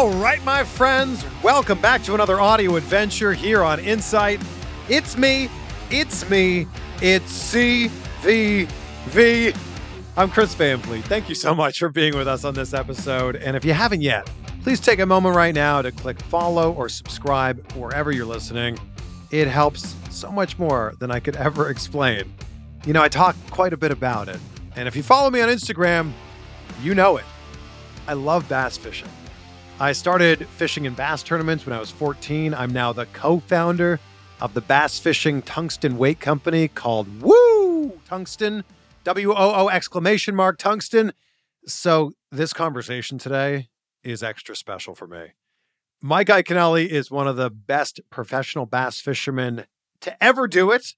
All right, my friends, welcome back to another audio adventure here on Insight. It's me, it's me, it's CVV. I'm Chris Van Vliet. Thank you so much for being with us on this episode. And if you haven't yet, please take a moment right now to click follow or subscribe wherever you're listening. It helps so much more than I could ever explain. You know, I talk quite a bit about it. And if you follow me on Instagram, you know it. I love bass fishing. I started fishing in bass tournaments when I was 14. I'm now the co founder of the bass fishing tungsten weight company called Woo Tungsten, W O O exclamation mark tungsten. So, this conversation today is extra special for me. Mike Iaconelli is one of the best professional bass fishermen to ever do it.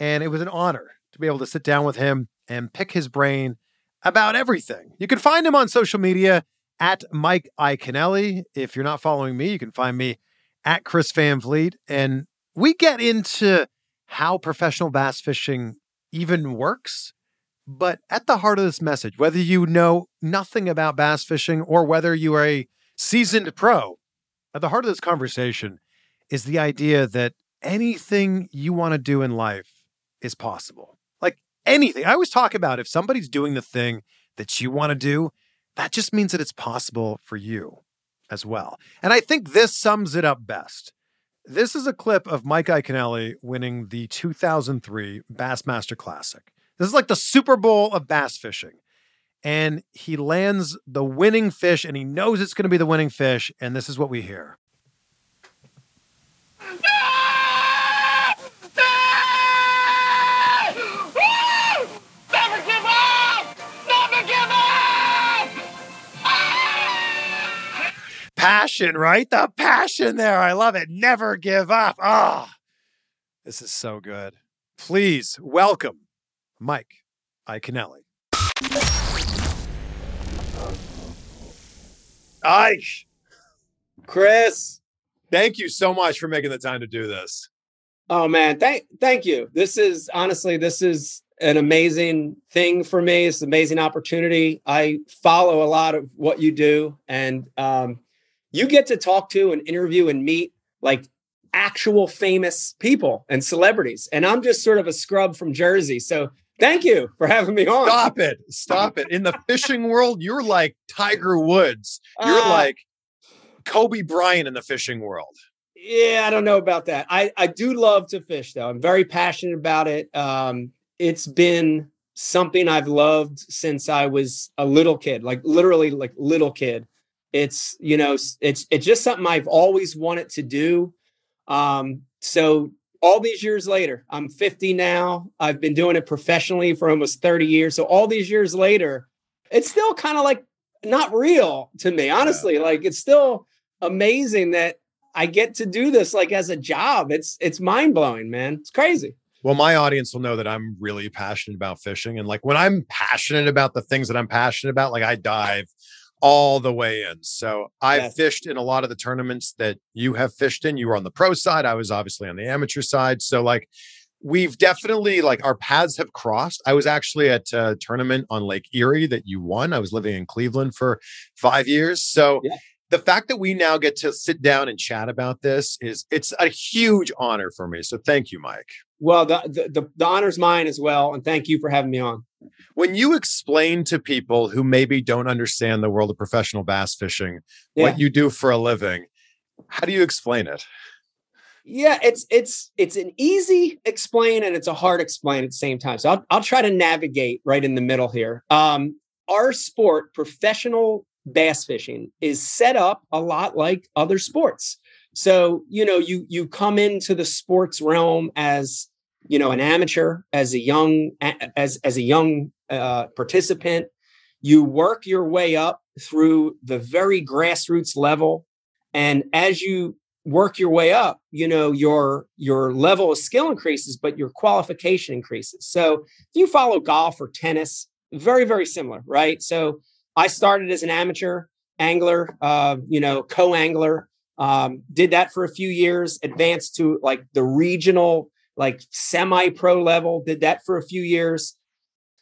And it was an honor to be able to sit down with him and pick his brain about everything. You can find him on social media at Mike Iaconelli. If you're not following me, you can find me at Chris Van Vliet. And we get into how professional bass fishing even works. But at the heart of this message, whether you know nothing about bass fishing or whether you are a seasoned pro, at the heart of this conversation is the idea that anything you want to do in life is possible. Like anything. I always talk about if somebody's doing the thing that you want to do, that just means that it's possible for you as well. And I think this sums it up best. This is a clip of Mike Iaconelli winning the 2003 Bassmaster Classic. This is like the Super Bowl of bass fishing. And he lands the winning fish and he knows it's going to be the winning fish. And this is what we hear. Passion, right? The passion there. I love it. Never give up. Ah, this is so good. Please welcome Mike Iaconelli. Aish, Chris. thank you so much for making the time to do this. Oh man, thank thank you. This is honestly this is an amazing thing for me. It's an amazing opportunity. I follow a lot of what you do, and um, you get to talk to and interview and meet like actual famous people and celebrities. And I'm just sort of a scrub from Jersey. So thank you for having me on. Stop it. Stop it. In the fishing world, you're like Tiger Woods. You're Uh, like Kobe Bryant in the fishing world. Yeah, I don't know about that. I I do love to fish though. I'm very passionate about it. Um, it's been something I've loved since I was a little kid, like literally like little kid. It's you know it's it's just something I've always wanted to do. Um, so all these years later, I'm 50 now. I've been doing it professionally for almost 30 years. So all these years later, it's still kind of like not real to me, honestly. Like it's still amazing that I get to do this like as a job. It's it's mind blowing, man. It's crazy. Well, my audience will know that I'm really passionate about fishing. And like when I'm passionate about the things that I'm passionate about, like I dive all the way in. So I've Yes. fished in a lot of the tournaments that you have fished in. You were on the pro side. I was obviously on the amateur side. So like we've definitely like our paths have crossed. I was actually at a tournament on Lake Erie that you won. I was living in Cleveland for five years. So Yeah. The fact that we now get to sit down and chat about this is it's a huge honor for me. So thank you, Mike. Well, the, the the the honor's mine as well, and thank you for having me on. When you explain to people who maybe don't understand the world of professional bass fishing Yeah. what you do for a living, how do you explain it? Yeah, it's it's it's an easy explain and it's a hard explain at the same time. So I'll I'll try to navigate right in the middle here. Um, our sport, professional bass fishing, is set up a lot like other sports. So you know, you you come into the sports realm as you know an amateur, as a young as as a young uh, participant. You work your way up through the very grassroots level, and as you work your way up you know your your level of skill increases but your qualification increases so if you follow golf or tennis very very similar right so i started as an amateur angler uh, you know co-angler um, did that for a few years advanced to like the regional like semi-pro level did that for a few years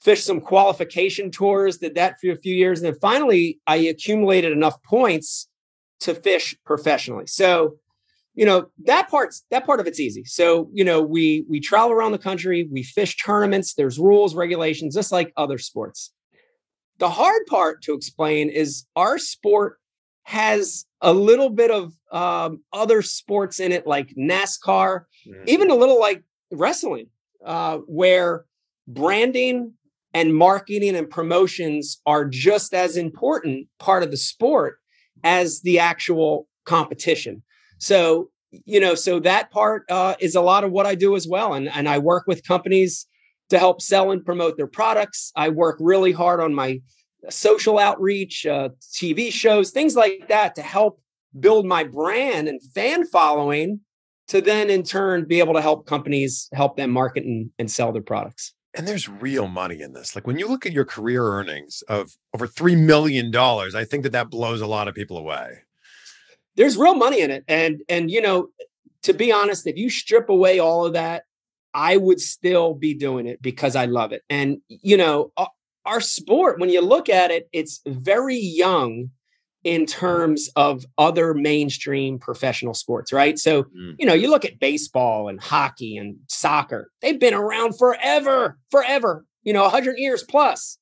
fished some qualification tours did that for a few years and then finally i accumulated enough points to fish professionally. So you know that part's that part of it's easy. So you know we we travel around the country we fish tournaments there's rules regulations just like other sports the hard part to explain is our sport has a little bit of um, other sports in it like nascar even a little like wrestling uh, where branding and marketing and promotions are just as important part of the sport as the actual competition. So you know so that part uh, is a lot of what i do as well and, and i work with companies to help sell and promote their products i work really hard on my social outreach uh, tv shows things like that to help build my brand and fan following to then in turn be able to help companies help them market and, and sell their products And there's real money in this. Like when you look at your career earnings of over $3 million, I think that that blows a lot of people away. there's real money in it and and you know to be honest if you strip away all of that i would still be doing it because i love it. And you know our sport when you look at it it's very young in terms of other mainstream professional sports right? So Mm. you know you look at baseball and hockey and soccer they've been around forever forever you know 100 years plus.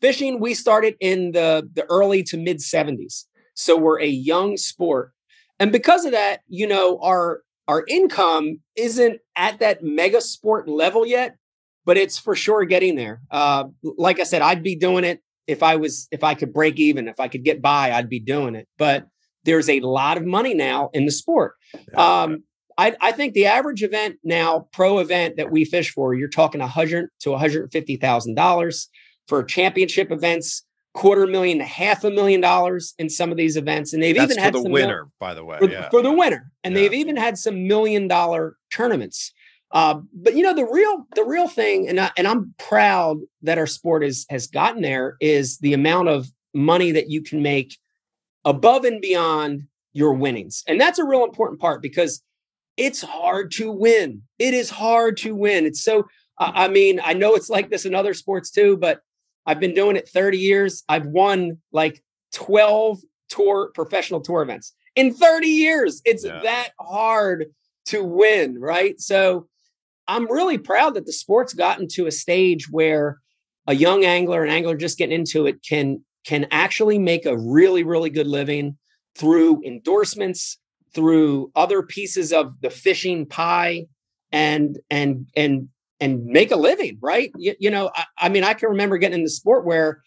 Fishing we started in the the early to mid 70s so we're a young sport. And because of that you know our our income isn't at that mega sport level yet but it's for sure getting there. Uh like i said i'd be doing it if i was if i could break even if i could get by i'd be doing it. But there's a lot of money now in the sport. Um I, I think the average event now, pro event that we fish for, you're talking a hundred to one hundred fifty thousand dollars for championship events, quarter million to half a million dollars in some of these events, and they've That's even had the some mil- winner, by the way. for, yeah. for the winner, and Yeah. they've even had some million dollar tournaments. Uh, but you know the real the real thing, and I, and I'm proud that our sport is has gotten there is the amount of money that you can make above and beyond your winnings, and that's a real important part because it's hard to win. It is hard to win. It's so. I mean, I know it's like this in other sports too, but I've been doing it 30 years. I've won like 12 tour professional tour events in 30 years. It's Yeah. that hard to win, right? So I'm really proud that the sport's gotten to a stage where a young angler, an angler just getting into it, can can actually make a really, really good living through endorsements, through other pieces of the fishing pie, and and and and make a living, right? You, you know, I, I mean, I can remember getting in the sport where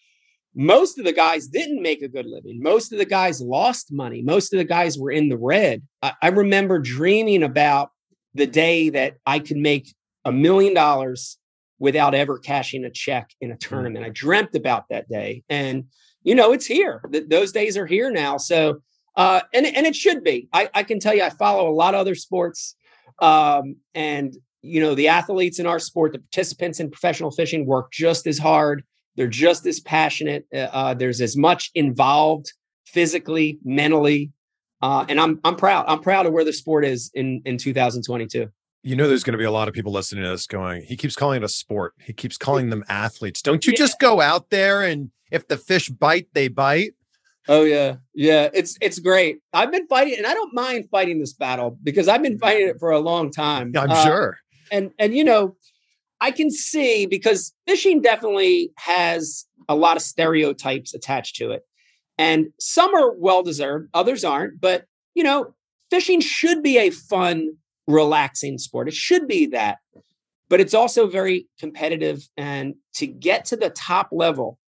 most of the guys didn't make a good living. Most of the guys lost money. Most of the guys were in the red. I, I remember dreaming about the day that I could make a million dollars without ever cashing a check in a tournament. I dreamt about that day. And, you know, it's here. Th- those days are here now. So, uh, and, and it should be. I, I can tell you, I follow a lot of other sports. Um, and, you know, the athletes in our sport, the participants in professional fishing work just as hard. They're just as passionate. Uh, uh, there's as much involved physically, mentally. Uh, and I'm I'm proud. I'm proud of where the sport is in in 2022. You know, there's going to be a lot of people listening to this going, he keeps calling it a sport. He keeps calling them athletes. Don't you Yeah. just go out there and if the fish bite, they bite? Oh yeah, yeah. It's it's great. I've been fighting, and I don't mind fighting this battle because I've been fighting it for a long time. I'm Uh, sure. And and you know i can see because fishing definitely has a lot of stereotypes attached to it. And some are well deserved others aren't but you know fishing should be a fun relaxing sport. It should be that. But it's also very competitive and to get to the top level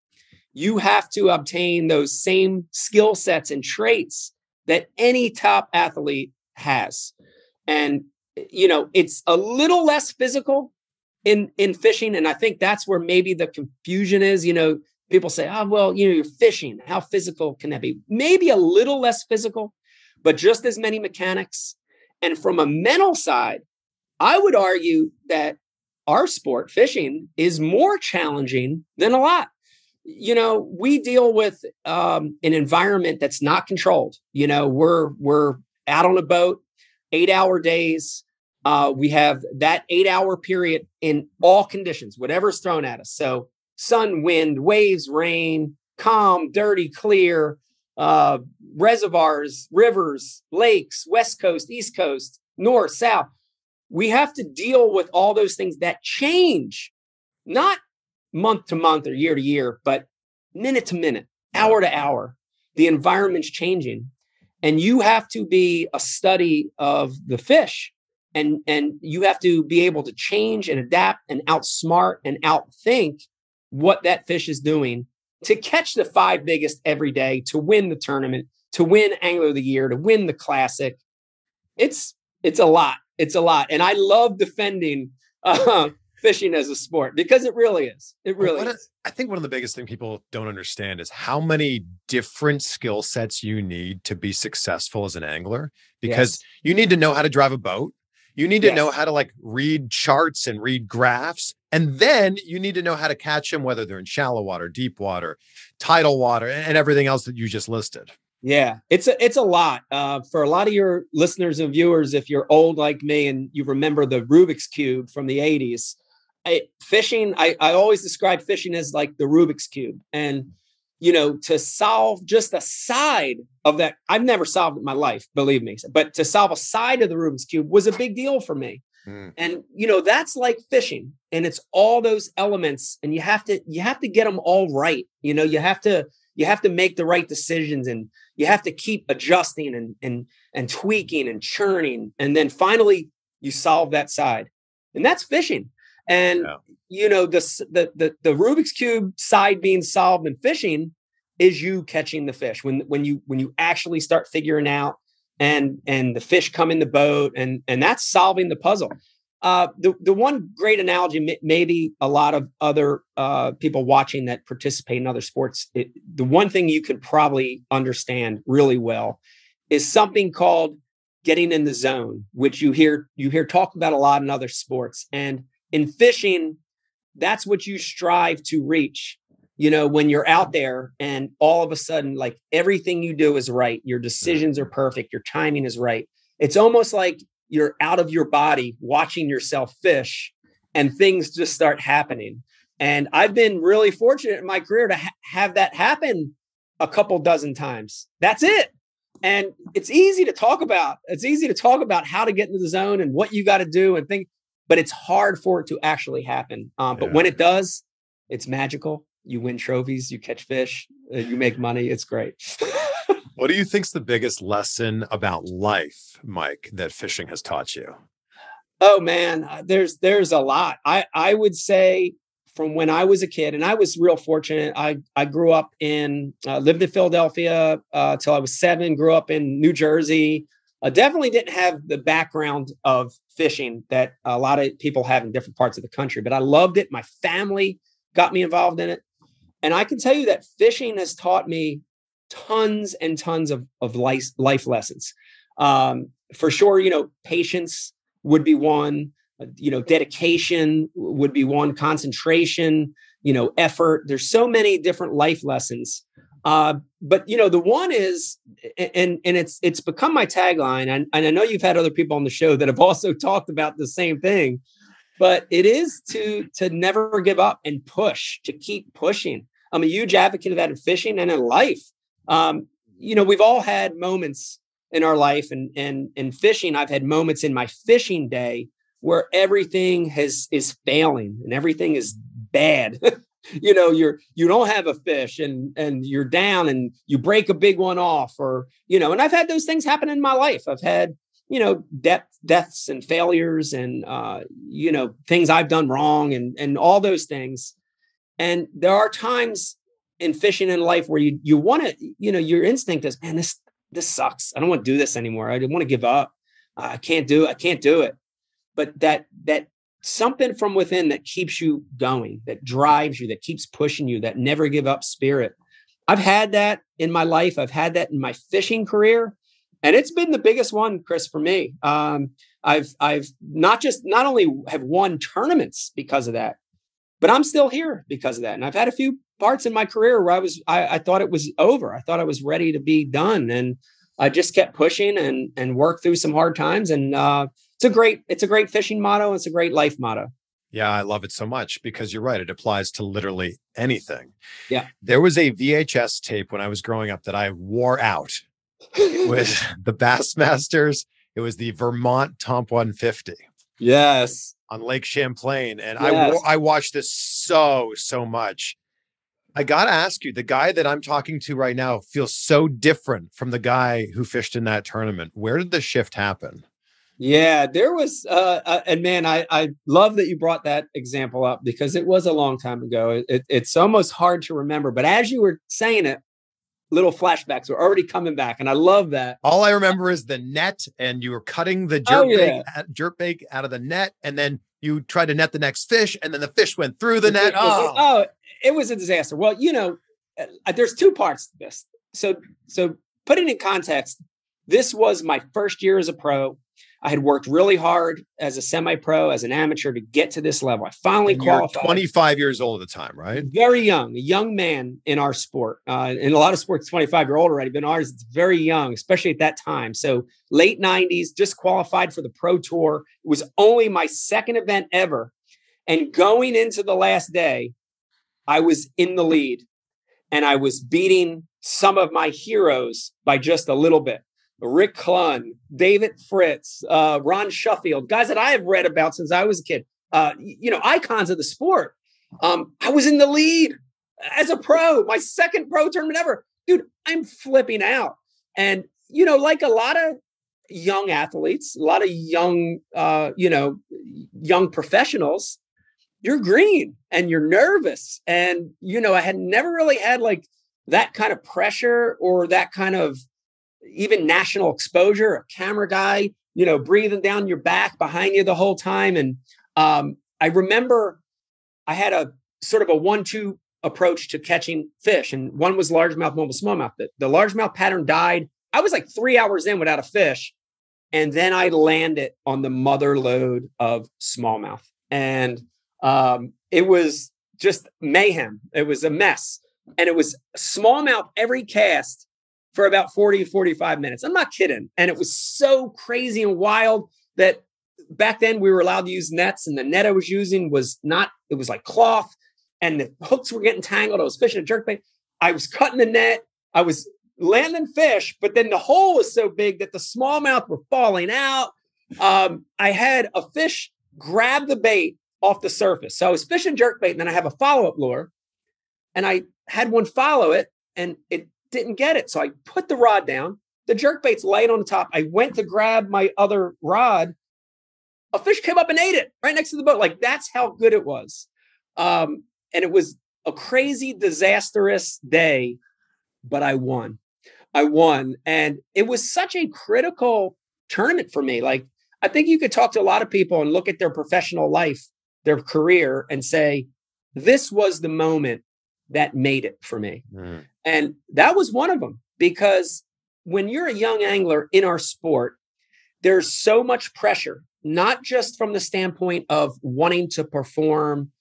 you have to obtain those same skill sets and traits that any top athlete has. And you know it's a little less physical in in fishing and i think that's where maybe the confusion is you know people say oh well you know you're fishing how physical can that be? Maybe a little less physical but just as many mechanics and from a mental side i would argue that our sport fishing is more challenging than a lot. You know we deal with um, an environment that's not controlled you know we're we're out on a boat eight hour days uh, we have that eight hour period in all conditions, whatever's thrown at us. So, sun, wind, waves, rain, calm, dirty, clear, uh, reservoirs, rivers, lakes, west coast, east coast, north, south. We have to deal with all those things that change, not month to month or year to year, but minute to minute, hour to hour. The environment's changing. And you have to be a study of the fish. And and you have to be able to change and adapt and outsmart and outthink what that fish is doing to catch the five biggest every day to win the tournament to win angler of the year to win the classic. It's it's a lot. It's a lot. And i love defending uh, fishing as a sport because it really is it really is I think one of the biggest thing people don't understand is how many different skill sets you need to be successful as an angler because Yes. you need to know how to drive a boat. You need to Yes. know how to like read charts and read graphs. And then you need to know how to catch them, whether they're in shallow water, deep water, tidal water, and everything else that you just listed. Yeah, it's a it's a lot uh, for a lot of your listeners and viewers. If you're old like me and you remember the Rubik's cube from the '80s, I, fishing. I, I always describe fishing as like the Rubik's cube, and you know to solve just a side of that. I've never solved it in my life, believe me, but to solve a side of the Rubik's cube was a big deal for me. Mm. And you know that's like fishing, and it's all those elements, and you have to you have to get them all right. You know, you have to you have to make the right decisions and you have to keep adjusting and and and tweaking and churning and then finally you solve that side and that's fishing and Yeah. you know the, the the the rubik's cube side being solved in fishing is you catching the fish. When when you when you actually start figuring out and and the fish come in the boat and and that's solving the puzzle. Uh, the the one great analogy, may- maybe a lot of other uh, people watching that participate in other sports, it, the one thing you could probably understand really well is something called getting in the zone, which you hear you hear talked about a lot in other sports, and in fishing, that's what you strive to reach. You know, when you're out there and all of a sudden, like everything you do is right, your decisions are perfect, your timing is right. It's almost like you're out of your body watching yourself fish and things just start happening. And I've been really fortunate in my career to ha- have that happen a couple dozen times. That's it. And it's easy to talk about. It's easy to talk about how to get into the zone and what you got to do and think, but it's hard for it to actually happen. Um, but when it does, it's magical. You win trophies, you catch fish, uh, you make money. It's great. What do you think's the biggest lesson about life, Mike, that fishing has taught you? Oh man, uh, there's there's a lot. I I would say from when I was a kid, and I was real fortunate. I I grew up in uh, lived in Philadelphia uh, till I was seven. Grew up in New Jersey. Definitely didn't have the background of fishing that a lot of people have in different parts of the country, but I loved it. My family got me involved in it, and I can tell you that fishing has taught me tons and tons of of life life lessons. Um, for sure, you know, patience would be one uh, you know dedication would be one concentration you know effort there's so many different life lessons Uh, but you know, the one is, and and it's it's become my tagline, and, and I know you've had other people on the show that have also talked about the same thing, but it is to to never give up and push, to keep pushing. I'm a huge advocate of that in fishing and in life. Um, you know, we've all had moments in our life, and and in fishing, I've had moments in my fishing day where everything has is failing and everything is bad. you know you're you don't have a fish and and you're down and you break a big one off or you know and i've had those things happen in my life. I've had you know death deaths and failures and uh you know things i've done wrong and and all those things. And there are times in fishing in life where you you want to you know your instinct is man this this sucks. I don't want to do this anymore. I don't want to give up. I can't do it i can't do it. But that that something from within that keeps you going, that drives you, that keeps pushing you, that never give up spirit. I've had that in my life. I've had that in my fishing career, and it's been the biggest one, Chris, for me. Um, I've I've not just not only have won tournaments because of that, but I'm still here because of that. And I've had a few parts in my career where I was I, I thought it was over. I thought I was ready to be done, and I just kept pushing and and worked through some hard times and uh, it's a great it's a great fishing motto. It's a great life motto. Yeah, I love it so much because you're right. It applies to literally anything. Yeah. There was a VHS tape when I was growing up that I wore out. It was the Bassmasters. It was the Vermont Top 150. Yes. On Lake Champlain. And yes. I I watched this so, so much. I got to ask you, the guy that I'm talking to right now feels so different from the guy who fished in that tournament. Where did the shift happen? Yeah, there was, uh, uh, and man, I I love that you brought that example up because it was a long time ago. It, it's almost hard to remember, but as you were saying it, little flashbacks were already coming back, and I love that. All I remember is the net, and you were cutting the jerk oh, yeah. bait, jerk bait out of the net, and then you tried to net the next fish, and then the fish went through the, the net. Oh. oh, it was a disaster. Well, you know, uh, there's two parts to this. So, so putting in context, this was my first year as a pro. I had worked really hard as a semi-pro, as an amateur to get to this level. I finally qualified. 25 years old at the time, right? Very young, a young man in our sport. Uh, in a lot of sports, 25 year old already, but in ours, it's very young, especially at that time. So late 90s, just qualified for the pro tour. It was only my second event ever. And going into the last day, I was in the lead and I was beating some of my heroes by just a little bit. Rick Clunn, David Fritz, uh, Ron Shuffield, guys that I have read about since I was a kid, uh, you know, icons of the sport. Um, I was in the lead as a pro, my second pro tournament ever. Dude, I'm flipping out. And, you know, like a lot of young athletes, a lot of young, uh, you know, young professionals, you're green and you're nervous. And, you know, I had never really had like that kind of pressure or that kind of even national exposure, a camera guy, you know, breathing down your back behind you the whole time. And um, I remember I had a sort of a one-two approach to catching fish, and one was largemouth, one was smallmouth. The, the largemouth pattern died. I was like three hours in without a fish, and then I landed on the mother lode of smallmouth, and um, it was just mayhem. It was a mess, and it was smallmouth every cast for about 40, 45 minutes. I'm not kidding. And it was so crazy and wild that back then we were allowed to use nets and the net I was using was not, it was like cloth and the hooks were getting tangled. I was fishing a jerkbait. I was cutting the net. I was landing fish, but then the hole was so big that the smallmouth were falling out. Um, I had a fish grab the bait off the surface. So I was fishing jerkbait and then I have a follow-up lure and I had one follow it and it didn't get it. So I put the rod down. The jerk bait's laying on the top. I went to grab my other rod. A fish came up and ate it right next to the boat. Like that's how good it was. Um, and it was a crazy, disastrous day, but I won. I won. And it was such a critical tournament for me. Like, I think you could talk to a lot of people and look at their professional life, their career, and say, this was the moment that made it for me. Mm. And that was one of them because when you're a young angler in our sport, there's so much pressure, not just from the standpoint of wanting to perform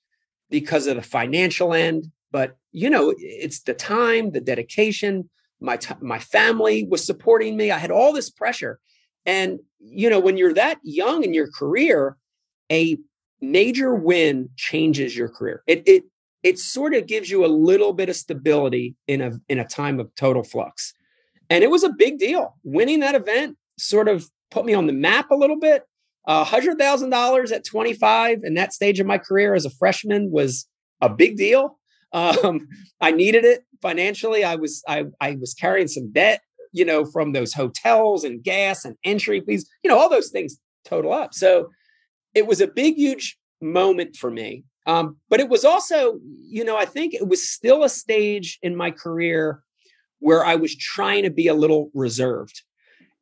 because of the financial end, but you know, it's the time, the dedication. My t- my family was supporting me. I had all this pressure, and you know, when you're that young in your career, a major win changes your career. It it it sort of gives you a little bit of stability in a in a time of total flux. And it was a big deal. Winning that event sort of put me on the map a little bit. A hundred thousand dollars at 25 in that stage of my career as a freshman was a big deal. Um, I needed it financially. I was I I was carrying some debt, you know, from those hotels and gas and entry fees, you know, all those things total up. So it was a big, huge moment for me. Um, but it was also, you know, I think it was still a stage in my career where I was trying to be a little reserved.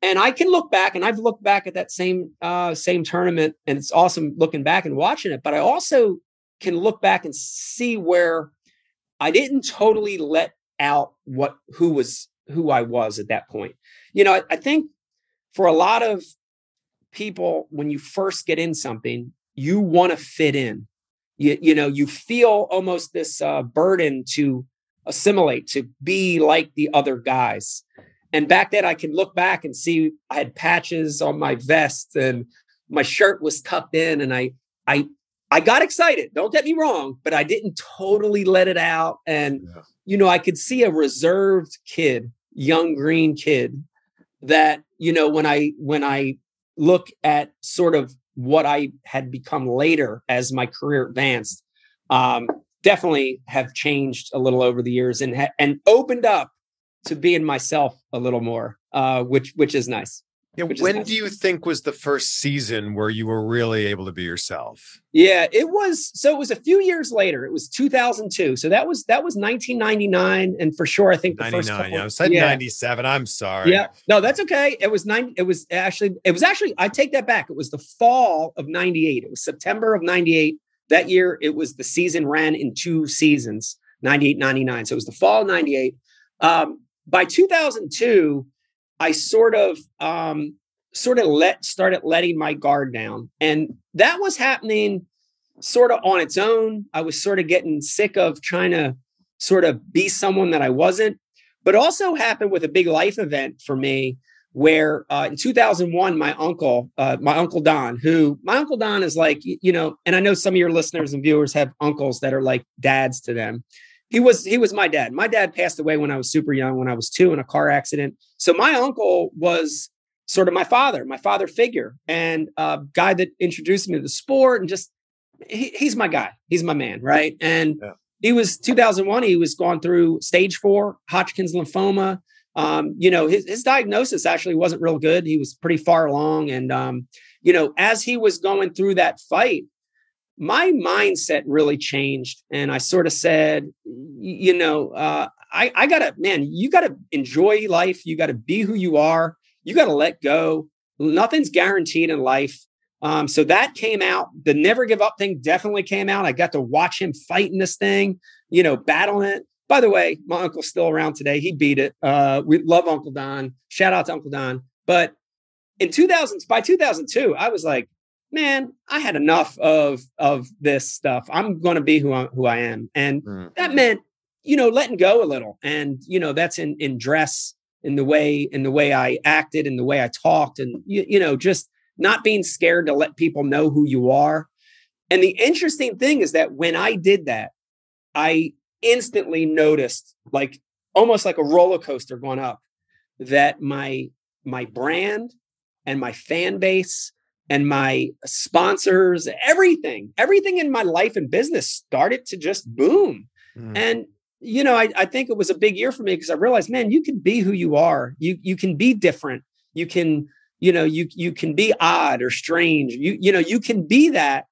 And I can look back, and I've looked back at that same uh, same tournament, and it's awesome looking back and watching it. But I also can look back and see where I didn't totally let out what who was who I was at that point. You know, I, I think for a lot of people, when you first get in something, you want to fit in. You, you know, you feel almost this uh, burden to assimilate, to be like the other guys. And back then, I can look back and see I had patches on my vest and my shirt was tucked in, and I, I, I got excited. Don't get me wrong, but I didn't totally let it out. And yeah. you know, I could see a reserved kid, young green kid, that you know when I when I look at sort of what I had become later as my career advanced, um, definitely have changed a little over the years and ha- and opened up to being myself a little more, uh, which which is nice. Yeah, when do you think was the first season where you were really able to be yourself? Yeah, it was. So it was a few years later. It was 2002. So that was that was 1999, and for sure, I think the 99. First couple, yeah, I said yeah. 97. I'm sorry. Yeah, no, that's okay. It was nine. It was actually. It was actually. I take that back. It was the fall of 98. It was September of 98. That year, it was the season ran in two seasons, 98, 99. So it was the fall of 98. Um, by 2002 I sort of um, sort of let started letting my guard down, and that was happening sort of on its own. I was sort of getting sick of trying to sort of be someone that I wasn't, but also happened with a big life event for me where uh, in 2001 my uncle uh, my uncle don who my uncle don is like you know and i know some of your listeners and viewers have uncles that are like dads to them he was he was my dad. My dad passed away when I was super young, when I was two in a car accident. So my uncle was sort of my father, my father figure, and a guy that introduced me to the sport, and just he, he's my guy. He's my man, right? And yeah. he was 2001. He was going through stage four Hodgkin's lymphoma. Um, you know, his, his diagnosis actually wasn't real good. He was pretty far along, and um, you know, as he was going through that fight, my mindset really changed and i sort of said you know uh, I, I gotta man you gotta enjoy life. You gotta be who you are. You gotta let go. Nothing's guaranteed in life. Um, so that came out. The never give up thing definitely came out. I got to watch him fighting this thing you know battling it. By the way my uncle's still around today. He beat it. Uh, we love uncle don. Shout out to uncle don. But in 2000 by 2002 i was like man, I had enough of of this stuff. I'm going to be who I, who I am, and mm. that meant you know letting go a little, and you know that's in in dress, in the way in the way I acted, in the way I talked, and you, you know just not being scared to let people know who you are. And the interesting thing is that when I did that, I instantly noticed like almost like a roller coaster going up that my my brand and my fan base and my sponsors, everything, everything in my life and business started to just boom. Mm. And you know, I, I think it was a big year for me because I realized, man, you can be who you are. You you can be different. You can, you know, you you can be odd or strange. You you know, you can be that,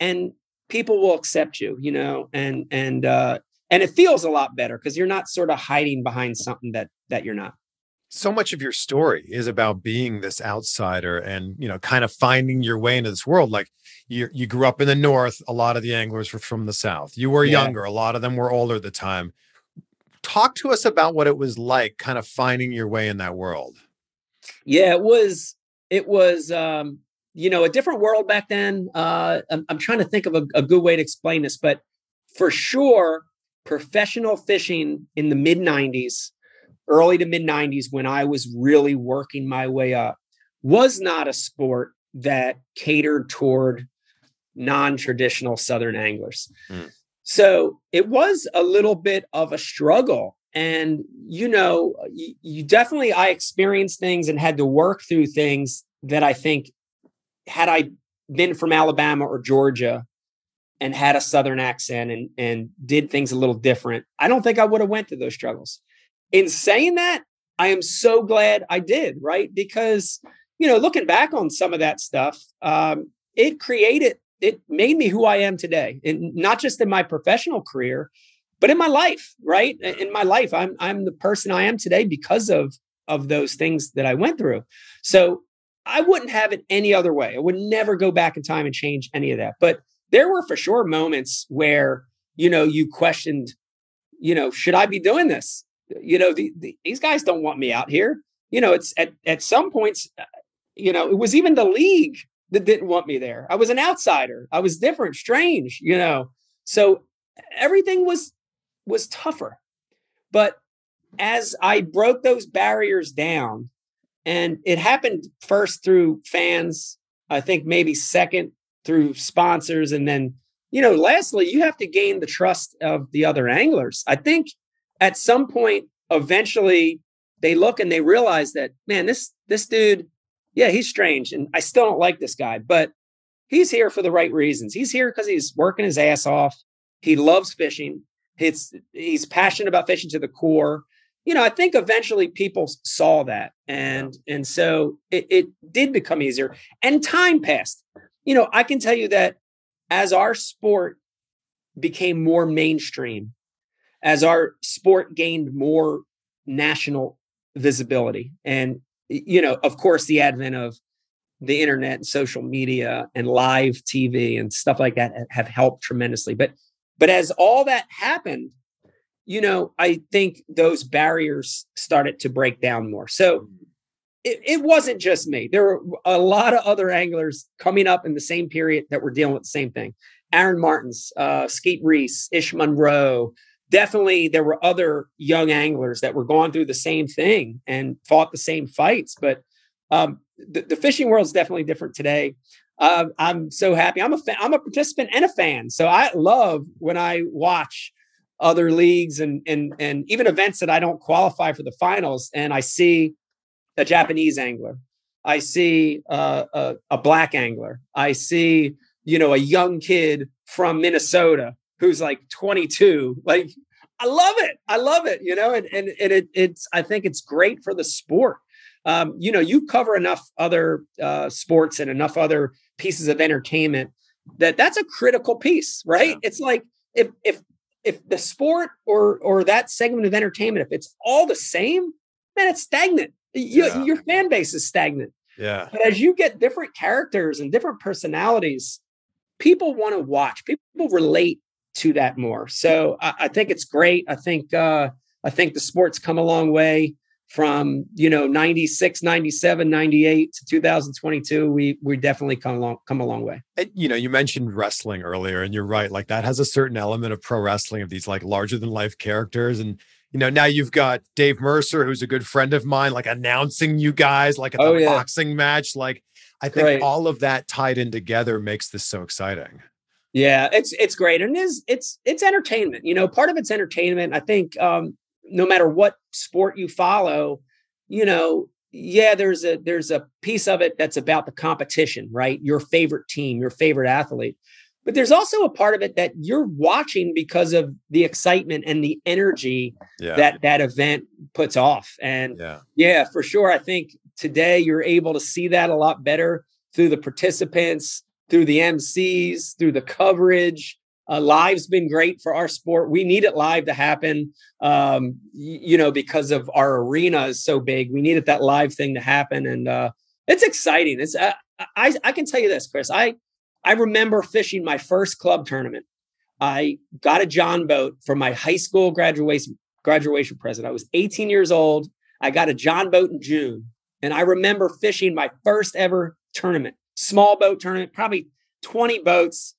and people will accept you. You know, and and uh, and it feels a lot better because you're not sort of hiding behind something that that you're not so much of your story is about being this outsider and you know kind of finding your way into this world like you you grew up in the north a lot of the anglers were from the south you were yeah. younger a lot of them were older at the time talk to us about what it was like kind of finding your way in that world yeah it was it was um you know a different world back then uh i'm, I'm trying to think of a, a good way to explain this but for sure professional fishing in the mid 90s, early to mid 90s, when I was really working my way up, was not a sport that catered toward non traditional Southern anglers. Mm. So it was a little bit of a struggle. And, you know, you, you definitely, I experienced things and had to work through things that I think, had I been from Alabama or Georgia and had a Southern accent and, and did things a little different, I don't think I would have went through those struggles. In saying that, I am so glad I did, right? Because, you know, looking back on some of that stuff, um, it created it made me who I am today, and not just in my professional career, but in my life. Right in my life, I'm I'm the person I am today because of of those things that I went through. So I wouldn't have it any other way. I would never go back in time and change any of that. But there were for sure moments where you know you questioned, you know, should I be doing this? You know, the, the, these guys don't want me out here. You know, it's at at some points, uh, you know, it was even the league that didn't want me there. I was an outsider. I was different, strange, you know. So everything was was tougher. But as I broke those barriers down, and it happened first through fans, I think maybe second through sponsors, and then, you know, lastly, you have to gain the trust of the other anglers. I think at some point, eventually, they look and they realize that, man, this this dude yeah, he's strange and I still don't like this guy, but he's here for the right reasons. He's here because he's working his ass off. He loves fishing. He's he's passionate about fishing to the core. You know, I think eventually people saw that, and and so it, it did become easier. And time passed. You know, I can tell you that as our sport became more mainstream, as our sport gained more national visibility, and you know, of course, the advent of the internet and social media and live TV and stuff like that have helped tremendously. But but as all that happened, you know, I think those barriers started to break down more. So mm. it, it wasn't just me. There were a lot of other anglers coming up in the same period that were dealing with the same thing. Aaron Martens uh, Skeet Reese, Ish Monroe, definitely there were other young anglers that were going through the same thing and fought the same fights. But um, the, the, fishing world is definitely different today. Uh, I'm so happy. I'm a fan, I'm a participant and a fan. So I love when I watch other leagues and and and even events that I don't qualify for the finals, and I see a Japanese angler. I see uh, a, a black angler. I see you know a young kid from Minnesota who's like 22 like i love it. I love it you know and and, and it, it's i think it's great for the sport. Um, you know you cover enough other uh, sports and enough other pieces of entertainment that that's a critical piece right? Yeah. it's like if if if the sport or or that segment of entertainment if it's all the same man it's stagnant. You, yeah. your fan base is stagnant. Yeah. But as you get different characters and different personalities people want to watch people relate to that more. So I, I think it's great. I think uh, I think the sport's come a long way from you know 96 97 98 to 2022 we we definitely come along come a long way and, you know you mentioned wrestling earlier and you're right like that has a certain element of pro wrestling of these like larger than life characters and you know now you've got dave mercer who's a good friend of mine like announcing you guys like at the oh, yeah. boxing match like i think right. all of that tied in together makes this so exciting yeah, it's it's great, and it is it's it's entertainment. You know, part of it's entertainment. I think um, no matter what sport you follow, you know, yeah, there's a there's a piece of it that's about the competition, right? Your favorite team, your favorite athlete. But there's also a part of it that you're watching because of the excitement and the energy yeah. that that event puts off. And yeah. yeah, for sure, I think today you're able to see that a lot better through the participants, through the MCs, through the coverage. Uh, live's been great for our sport. We need it live to happen, um, you know, because of our arena is so big. We needed that live thing to happen, and uh, it's exciting. It's uh, I I can tell you this, Chris. I I remember fishing my first club tournament. I got a John boat for my high school graduation graduation present. I was 18 years old. I got a John boat in June, and I remember fishing my first ever tournament small boat tournament, probably 20 boats.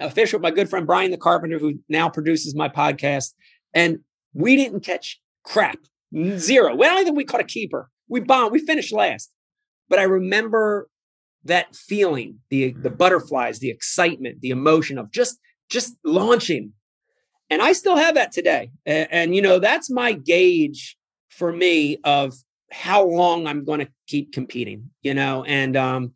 With my good friend Brian the Carpenter, who now produces my podcast. And we didn't catch crap. Zero. Well, I think we caught a keeper. We bombed. We finished last. But I remember that feeling, the the butterflies, the excitement, the emotion of just just launching. And I still have that today. And, and you know, that's my gauge for me of how long I'm going to keep competing, you know, and um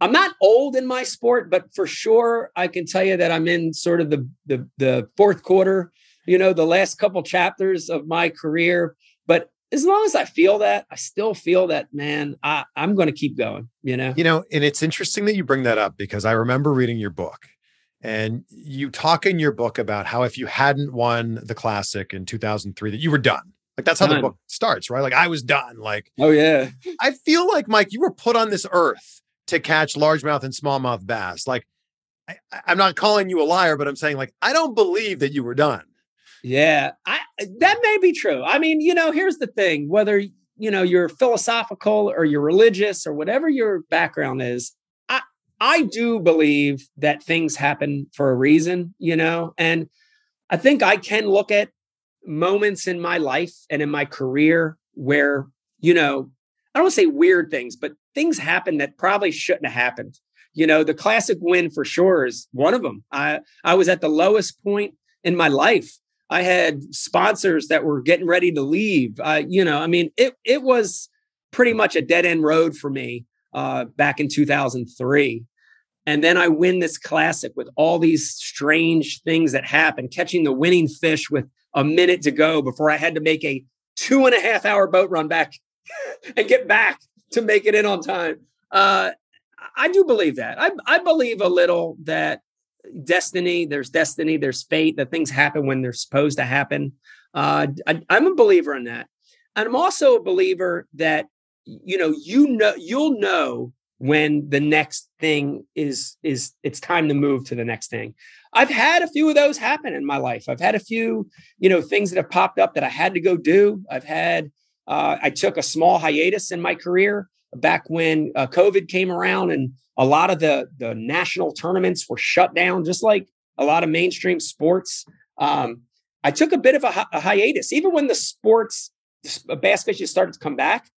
I'm not old in my sport, but for sure I can tell you that I'm in sort of the the, the fourth quarter, you know, the last couple chapters of my career. But as long as I feel that, I still feel that, man, I, I'm going to keep going, you know? You know, and it's interesting that you bring that up because I remember reading your book and you talk in your book about how if you hadn't won the classic in 2003, that you were done. Like that's how done. the book starts, right? Like I was done. Like, oh, yeah. I feel like, Mike, you were put on this earth to catch largemouth and smallmouth bass. Like, I, I'm not calling you a liar, but I'm saying, like, I don't believe that you were done. Yeah, I, that may be true. I mean, you know, here's the thing: whether you know you're philosophical or you're religious or whatever your background is, I I do believe that things happen for a reason. You know, and I think I can look at moments in my life and in my career where you know I don't want to say weird things, but things happen that probably shouldn't have happened. You know, the classic win for sure is one of them. I I was at the lowest point in my life I had sponsors that were getting ready to leave. You know, I mean, it it was pretty much a dead end road for me uh, back in 2003. And then I win this classic with all these strange things that happen, catching the winning fish with a minute to go before I had to make a two and a half hour boat run back and get back to make it in on time. Uh, I do believe that. I, I believe a little that destiny there's destiny there's fate that things happen when they're supposed to happen. Uh, I, i'm a believer in that. And i'm also a believer that you know you know you'll know when the next thing is is it's time to move to the next thing. I've had a few of those happen in my life. I've had a few you know things that have popped up that i had to go do. I've had uh, i took a small hiatus in my career back when uh, covid came around and a lot of the the national tournaments were shut down, just like a lot of mainstream sports. Um, I took a bit of a, hi- a hiatus, even when the sports bass fishing started to come back.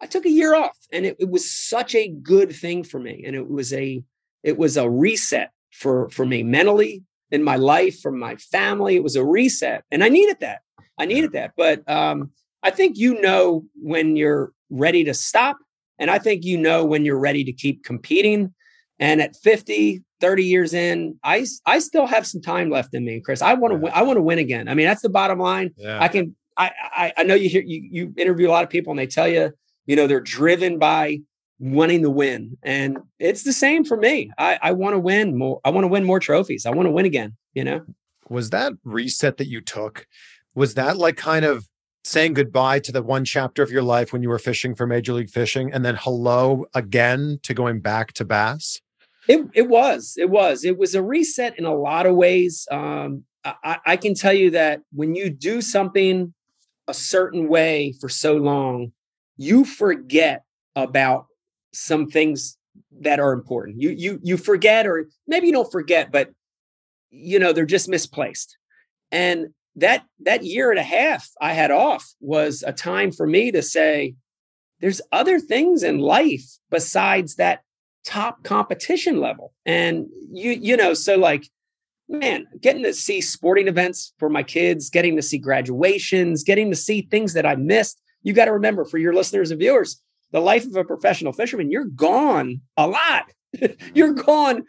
I took a year off, and it, it was such a good thing for me, and it was a it was a reset for for me mentally in my life, for my family. It was a reset, and I needed that. I needed that, but um, I think you know when you're ready to stop and I think you know when you're ready to keep competing. And at 50, 30 years in, I I still have some time left in me, Chris. I want to win, I want to win again. I mean, that's the bottom line. Yeah. I can I, I I know you hear you you interview a lot of people and they tell you, you know, they're driven by wanting to win. And it's the same for me. I, I want to win more. I want to win more trophies. I want to win again, you know? Was that reset that you took? Was that like kind of saying goodbye to the one chapter of your life when you were fishing for Major League Fishing and then hello again to going back to bass? It, it was. It was. It was a reset in a lot of ways. Um, I, I can tell you that when you do something a certain way for so long, you forget about some things that are important. You you you forget, or maybe you don't forget, but you know they're just misplaced. And that that year and a half I had off was a time for me to say, there's other things in life besides that top competition level. And you, you know, so like, man, getting to see sporting events for my kids, getting to see graduations, getting to see things that I missed. You got to remember for your listeners and viewers, the life of a professional fisherman, you're gone a lot. you're gone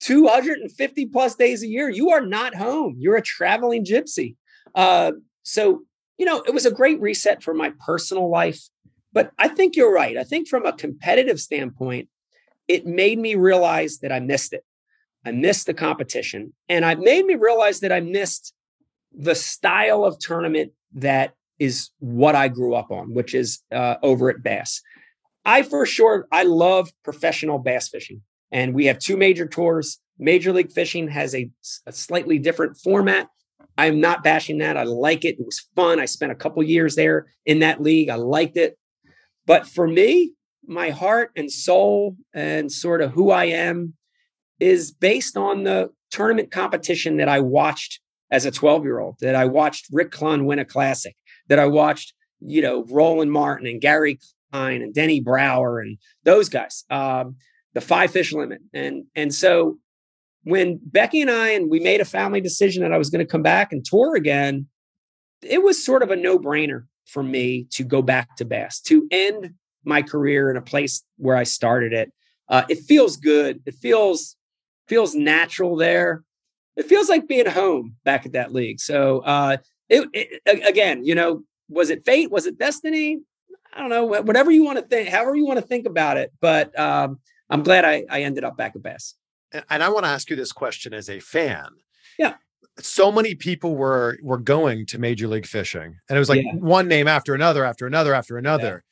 250 plus days a year. You are not home. You're a traveling gypsy. Uh, so, you know, it was a great reset for my personal life. But I think you're right. I think from a competitive standpoint, it made me realize that I missed it. I missed the competition. And it made me realize that I missed the style of tournament that is what I grew up on, which is uh, over at Bass. I for sure, I love professional bass fishing. And we have two major tours. Major League Fishing has a, a slightly different format. I'm not bashing that. I like it. It was fun. I spent a couple years there in that league. I liked it. But for me, my heart and soul and sort of who I am is based on the tournament competition that I watched as a 12 year old, that I watched Rick Clunn win a classic, that I watched, you know, Roland Martin and Gary Klein and Denny Brauer and those guys, um, the five fish limit. And, and so when Becky and I, and we made a family decision that I was going to come back and tour again, it was sort of a no brainer for me to go back to bass, to end my career in a place where I started it. Uh, it feels good. It feels feels natural there. It feels like being home back at that league. So uh, it, it, again, you know, was it fate? Was it destiny? I don't know. Whatever you want to think, however you want to think about it. But um, I'm glad I, I ended up back at Bass. And I want to ask you this question as a fan. Yeah. So many people were were going to major league fishing and it was like yeah. one name after another after another after another.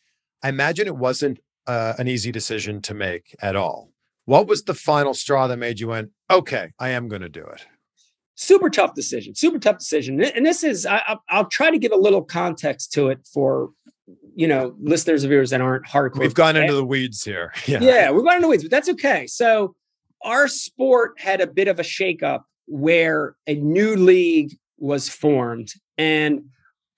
Yeah. i imagine it wasn't uh, an easy decision to make at all. What was the final straw that made you went okay i am going to do it super tough decision super tough decision and this is I, i'll try to give a little context to it for you know listeners of yours that aren't hardcore we've gone into the weeds here. Yeah. Yeah we've gone into the weeds but that's okay. So our sport had a bit of a shakeup where a new league was formed and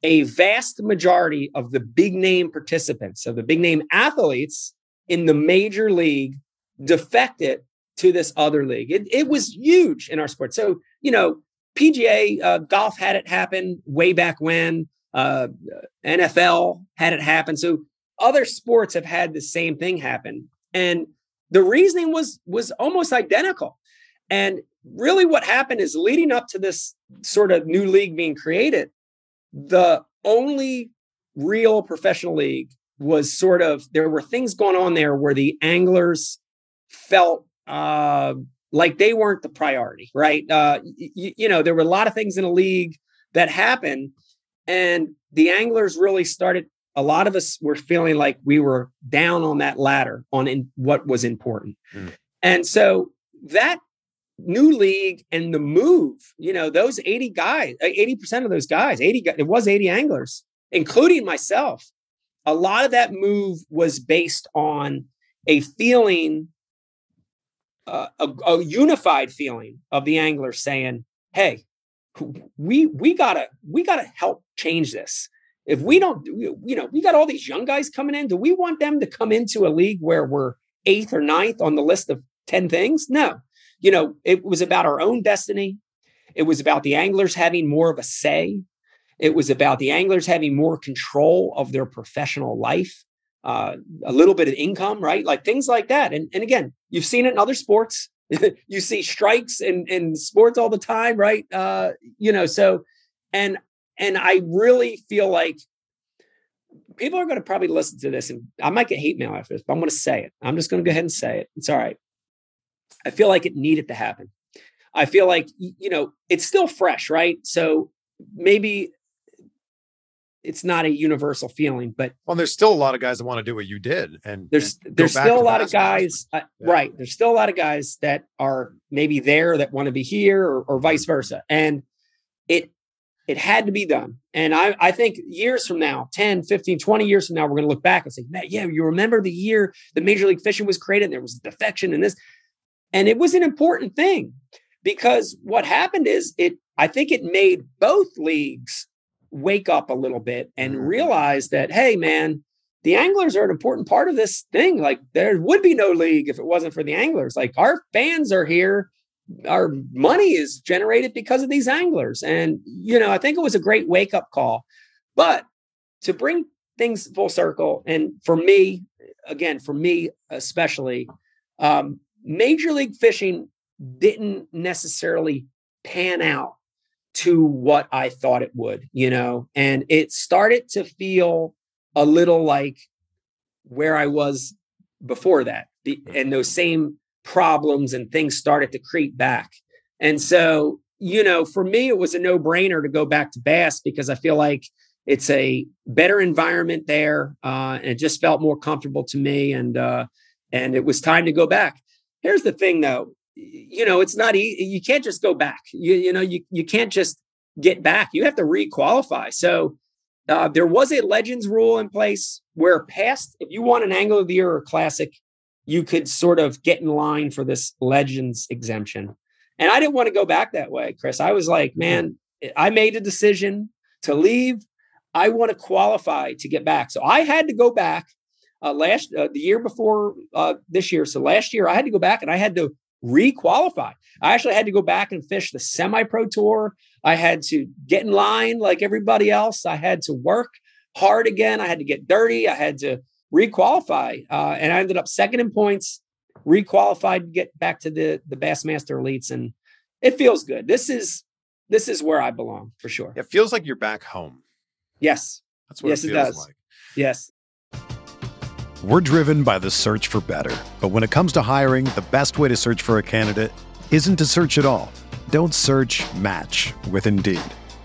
a vast majority of the big name participants, of the big name athletes in the major league defected to this other league. It, it was huge in our sport. So, you know, PGA uh, golf had it happen way back when, uh, NFL had it happen. So other sports have had the same thing happen. And the reasoning was was almost identical. And really what happened is leading up to this sort of new league being created, the only real professional league was sort of there were things going on there where the anglers felt uh, like they weren't the priority, right? Uh, y- you know, there were a lot of things in a league that happened, and the anglers really started. A lot of us were feeling like we were down on that ladder on in what was important, mm. and so that new league and the move, you know, those 80 guys, 80% uh, of those guys, 80, it was 80 anglers, including myself. A lot of that move was based on a feeling, uh, a, a unified feeling of the anglers saying, Hey, we, we gotta, we gotta help change this. If we don't, you know, we got all these young guys coming in. Do we want them to come into a league where we're eighth or ninth on the list of 10 things? No you know, it was about our own destiny. It was about the anglers having more of a say. It was about the anglers having more control of their professional life, uh, a little bit of income, right? Like things like that. And, and again, you've seen it in other sports. you see strikes in, in sports all the time, right? Uh, you know, so and and I really feel like people are going to probably listen to this, and I might get hate mail after this, but I'm going to say it. I'm just going to go ahead and say it. It's all right. I feel like it needed to happen. I feel like you know it's still fresh, right? So maybe it's not a universal feeling, but well, there's still a lot of guys that want to do what you did, and there's and there's still a lot of guys, uh, yeah. right? There's still a lot of guys that are maybe there that want to be here, or, or vice versa, and it it had to be done. And I, I think years from now, 10, 15, 20 years from now, we're going to look back and say, man, yeah, you remember the year the Major League Fishing was created, and there was defection and this. And it was an important thing because what happened is it, I think it made both leagues wake up a little bit and mm-hmm. realize that, hey, man, the anglers are an important part of this thing. Like there would be no league if it wasn't for the anglers. Like our fans are here. Our money is generated because of these anglers. And, you know, I think it was a great wake up call. But to bring things full circle, and for me, again, for me especially, um, Major League Fishing didn't necessarily pan out to what I thought it would, you know, and it started to feel a little like where I was before that. And those same problems and things started to creep back. And so, you know, for me, it was a no brainer to go back to Bass because I feel like it's a better environment there. Uh, and it just felt more comfortable to me. And, uh, and it was time to go back. Here's the thing, though. You know, it's not easy. You can't just go back. You, you know, you, you can't just get back. You have to requalify. So uh, there was a legends rule in place where past, if you want an angle of the year or classic, you could sort of get in line for this legends exemption. And I didn't want to go back that way, Chris. I was like, man, I made a decision to leave. I want to qualify to get back. So I had to go back uh, last uh, the year before uh, this year. So last year I had to go back and I had to re-qualify. I actually had to go back and fish the semi-pro tour. I had to get in line like everybody else. I had to work hard again. I had to get dirty. I had to re-qualify, uh, and I ended up second in points. Requalified to get back to the the Bassmaster elites, and it feels good. This is this is where I belong for sure. It feels like you're back home. Yes. That's what yes, it it, does. like. Yes. We're driven by the search for better. But when it comes to hiring, the best way to search for a candidate isn't to search at all. Don't search match with Indeed.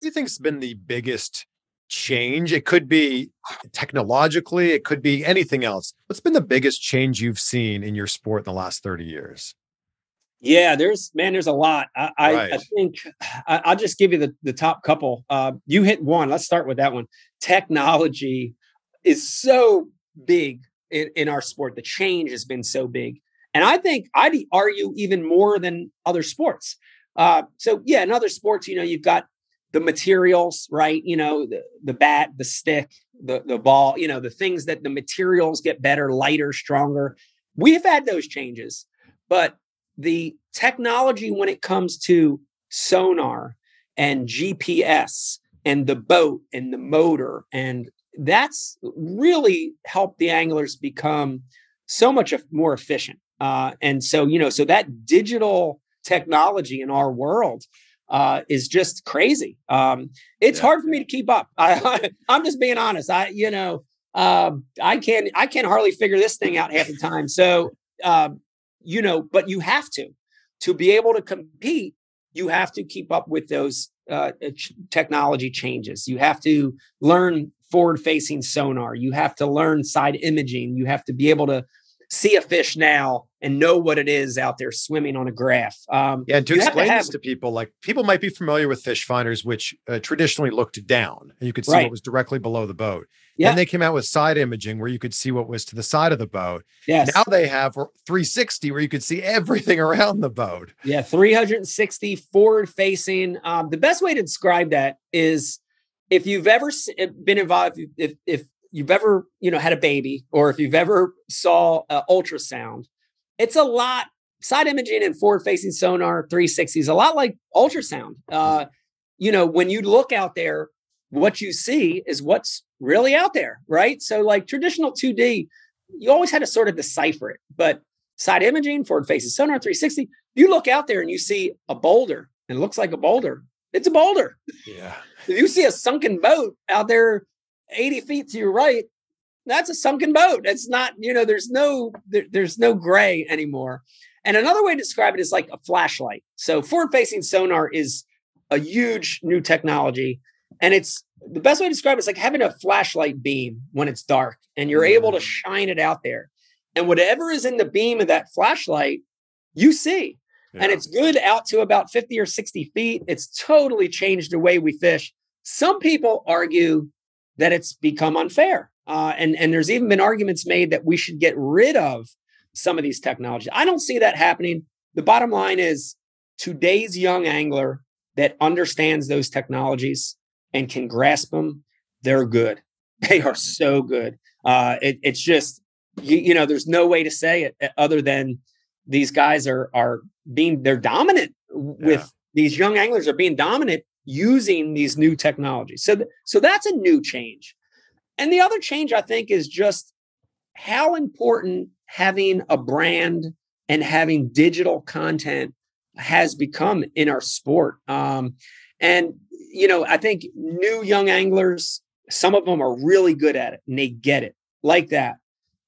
Do you think's been the biggest change? It could be technologically, it could be anything else. What's been the biggest change you've seen in your sport in the last 30 years? Yeah, there's man, there's a lot. I, I, I think I, I'll just give you the, the top couple. Uh, you hit one. Let's start with that one. Technology is so big in, in our sport. The change has been so big, and I think I'd argue even more than other sports. Uh, so yeah, in other sports, you know, you've got the materials, right? You know, the the bat, the stick, the the ball. You know, the things that the materials get better, lighter, stronger. We've had those changes, but the technology when it comes to sonar and GPS and the boat and the motor and that's really helped the anglers become so much more efficient. Uh, and so, you know, so that digital technology in our world uh, is just crazy. Um, it's Yeah. hard for me to keep up. I, I'm just being honest. I, you know, um, I can't, I can hardly figure this thing out half the time. So, um, you know, but you have to to be able to compete. You have to keep up with those uh, ch- technology changes. You have to learn forward-facing sonar. You have to learn side imaging. You have to be able to see a fish now and know what it is out there swimming on a graph. Um, Yeah, and to explain have- this to people, like people might be familiar with fish finders, which uh, traditionally looked down and you could see Right. what was directly below the boat. Yeah. Then they came out with side imaging where you could see what was to the side of the boat. yes. Now they have 360 where you could see everything around the boat. Yeah, 360 forward facing. Um, the best way to describe that is if you've ever eh, been involved, if, if you've ever, you know, had a baby or if you've ever saw uh, ultrasound, it's a lot side imaging and forward facing sonar 360s a lot like ultrasound. Uh, you know, when you look out there, what you see is what's really out there, right? So like traditional 2D, you always had to sort of decipher it, but side imaging, forward facing sonar 360, you look out there and you see a boulder and it looks like a boulder. It's a boulder. Yeah. If you see a sunken boat out there 80 feet to your right, that's a sunken boat. It's not, you know, there's no there- there's no gray anymore. And another way to describe it is like a flashlight. So forward facing sonar is a huge new technology. And it's the best way to describe it is like having a flashlight beam when it's dark and you're able to mm. shine it out there. And whatever is in the beam of that flashlight, you see. Yeah. and it's good out to about 50 or 60 feet. It's totally changed the way we fish. Some people argue that it's become unfair. Uh, and, and there's even been arguments made that we should get rid of some of these technologies. I don't see that happening. The bottom line is today's young angler that understands those technologies and can grasp them, they're good. They are so good. Uh, it, it's just, you, you know, there's no way to say it uh, other than these guys are are being they're dominant with Yeah. these young anglers are being dominant using these new technologies. So th- so that's a new change. And the other change I think is just how important having a brand and having digital content has become in our sport. Um, and you know, I think new young anglers, some of them are really good at it and they get it like that.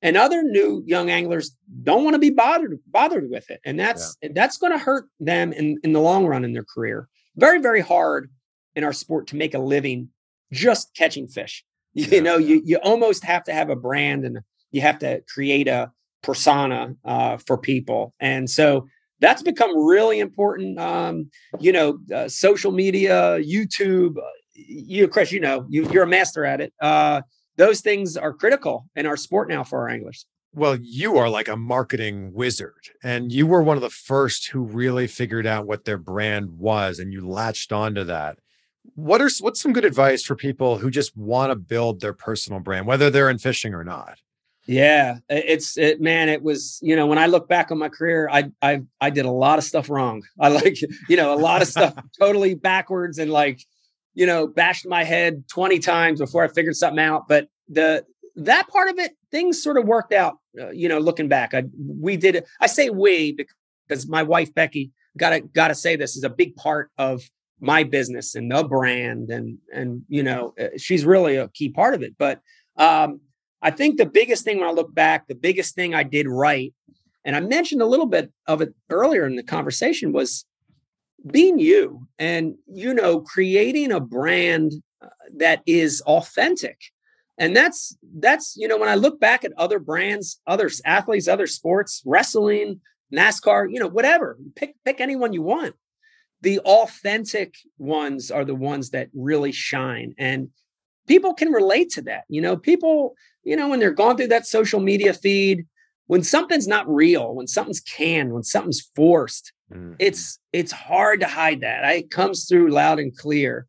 And other new young anglers don't want to be bothered bothered with it, and that's that's going to hurt them in in the long run in their career. Very very hard in our sport to make a living just catching fish. You Yeah. know, you you almost have to have a brand and you have to create a persona uh, for people, and so that's become really important. Um, you know, uh, social media, YouTube. uh, You, Chris, you know, you, you're a master at it. Uh, those things are critical in our sport now for our anglers. Well, you are like a marketing wizard, and you were one of the first who really figured out what their brand was, and you latched onto that. What are what's some good advice for people who just want to build their personal brand, whether they're in fishing or not? Yeah, it's it, man. It was you know when I look back on my career, I I I did a lot of stuff wrong. I like you know a lot of stuff totally backwards and like you know bashed my head twenty times before I figured something out. But the that part of it, things sort of worked out. Uh, you know, looking back, I we did. I say we because my wife Becky gotta gotta say this is a big part of my business and the brand and and you know uh, she's really a key part of it. But um, I think the biggest thing when I look back, the biggest thing I did right, and I mentioned a little bit of it earlier in the conversation, was being you and, you know, creating a brand uh, that is authentic. And that's, that's, you know, when I look back at other brands, other athletes, other sports, wrestling, NASCAR, you know, whatever, pick, pick anyone you want. The authentic ones are the ones that really shine. And people can relate to that. You know, people, you know, when they're going through that social media feed, when something's not real, when something's canned, when something's forced, Mm. it's it's hard to hide that. I, it comes through loud and clear.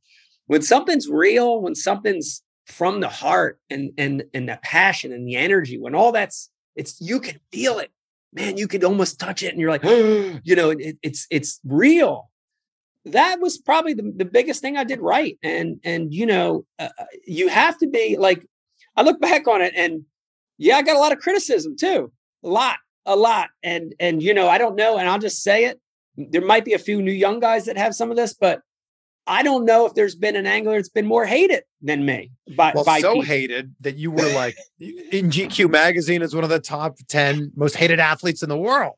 When something's real, when something's from the heart and and and the passion and the energy, when all that's it's you can feel it, man. You could almost touch it, and you're like, you know, it, it's it's real. That was probably the, the biggest thing I did right, and and you know, uh, uh, you have to be like. I look back on it, and yeah, I got a lot of criticism too, a lot, a lot, and and you know, I don't know, and I'll just say it there might be a few new young guys that have some of this, but I don't know if there's been an angler that's been more hated than me by, Well, by so people. hated that you were like in GQ magazine as one of the top 10 most hated athletes in the world.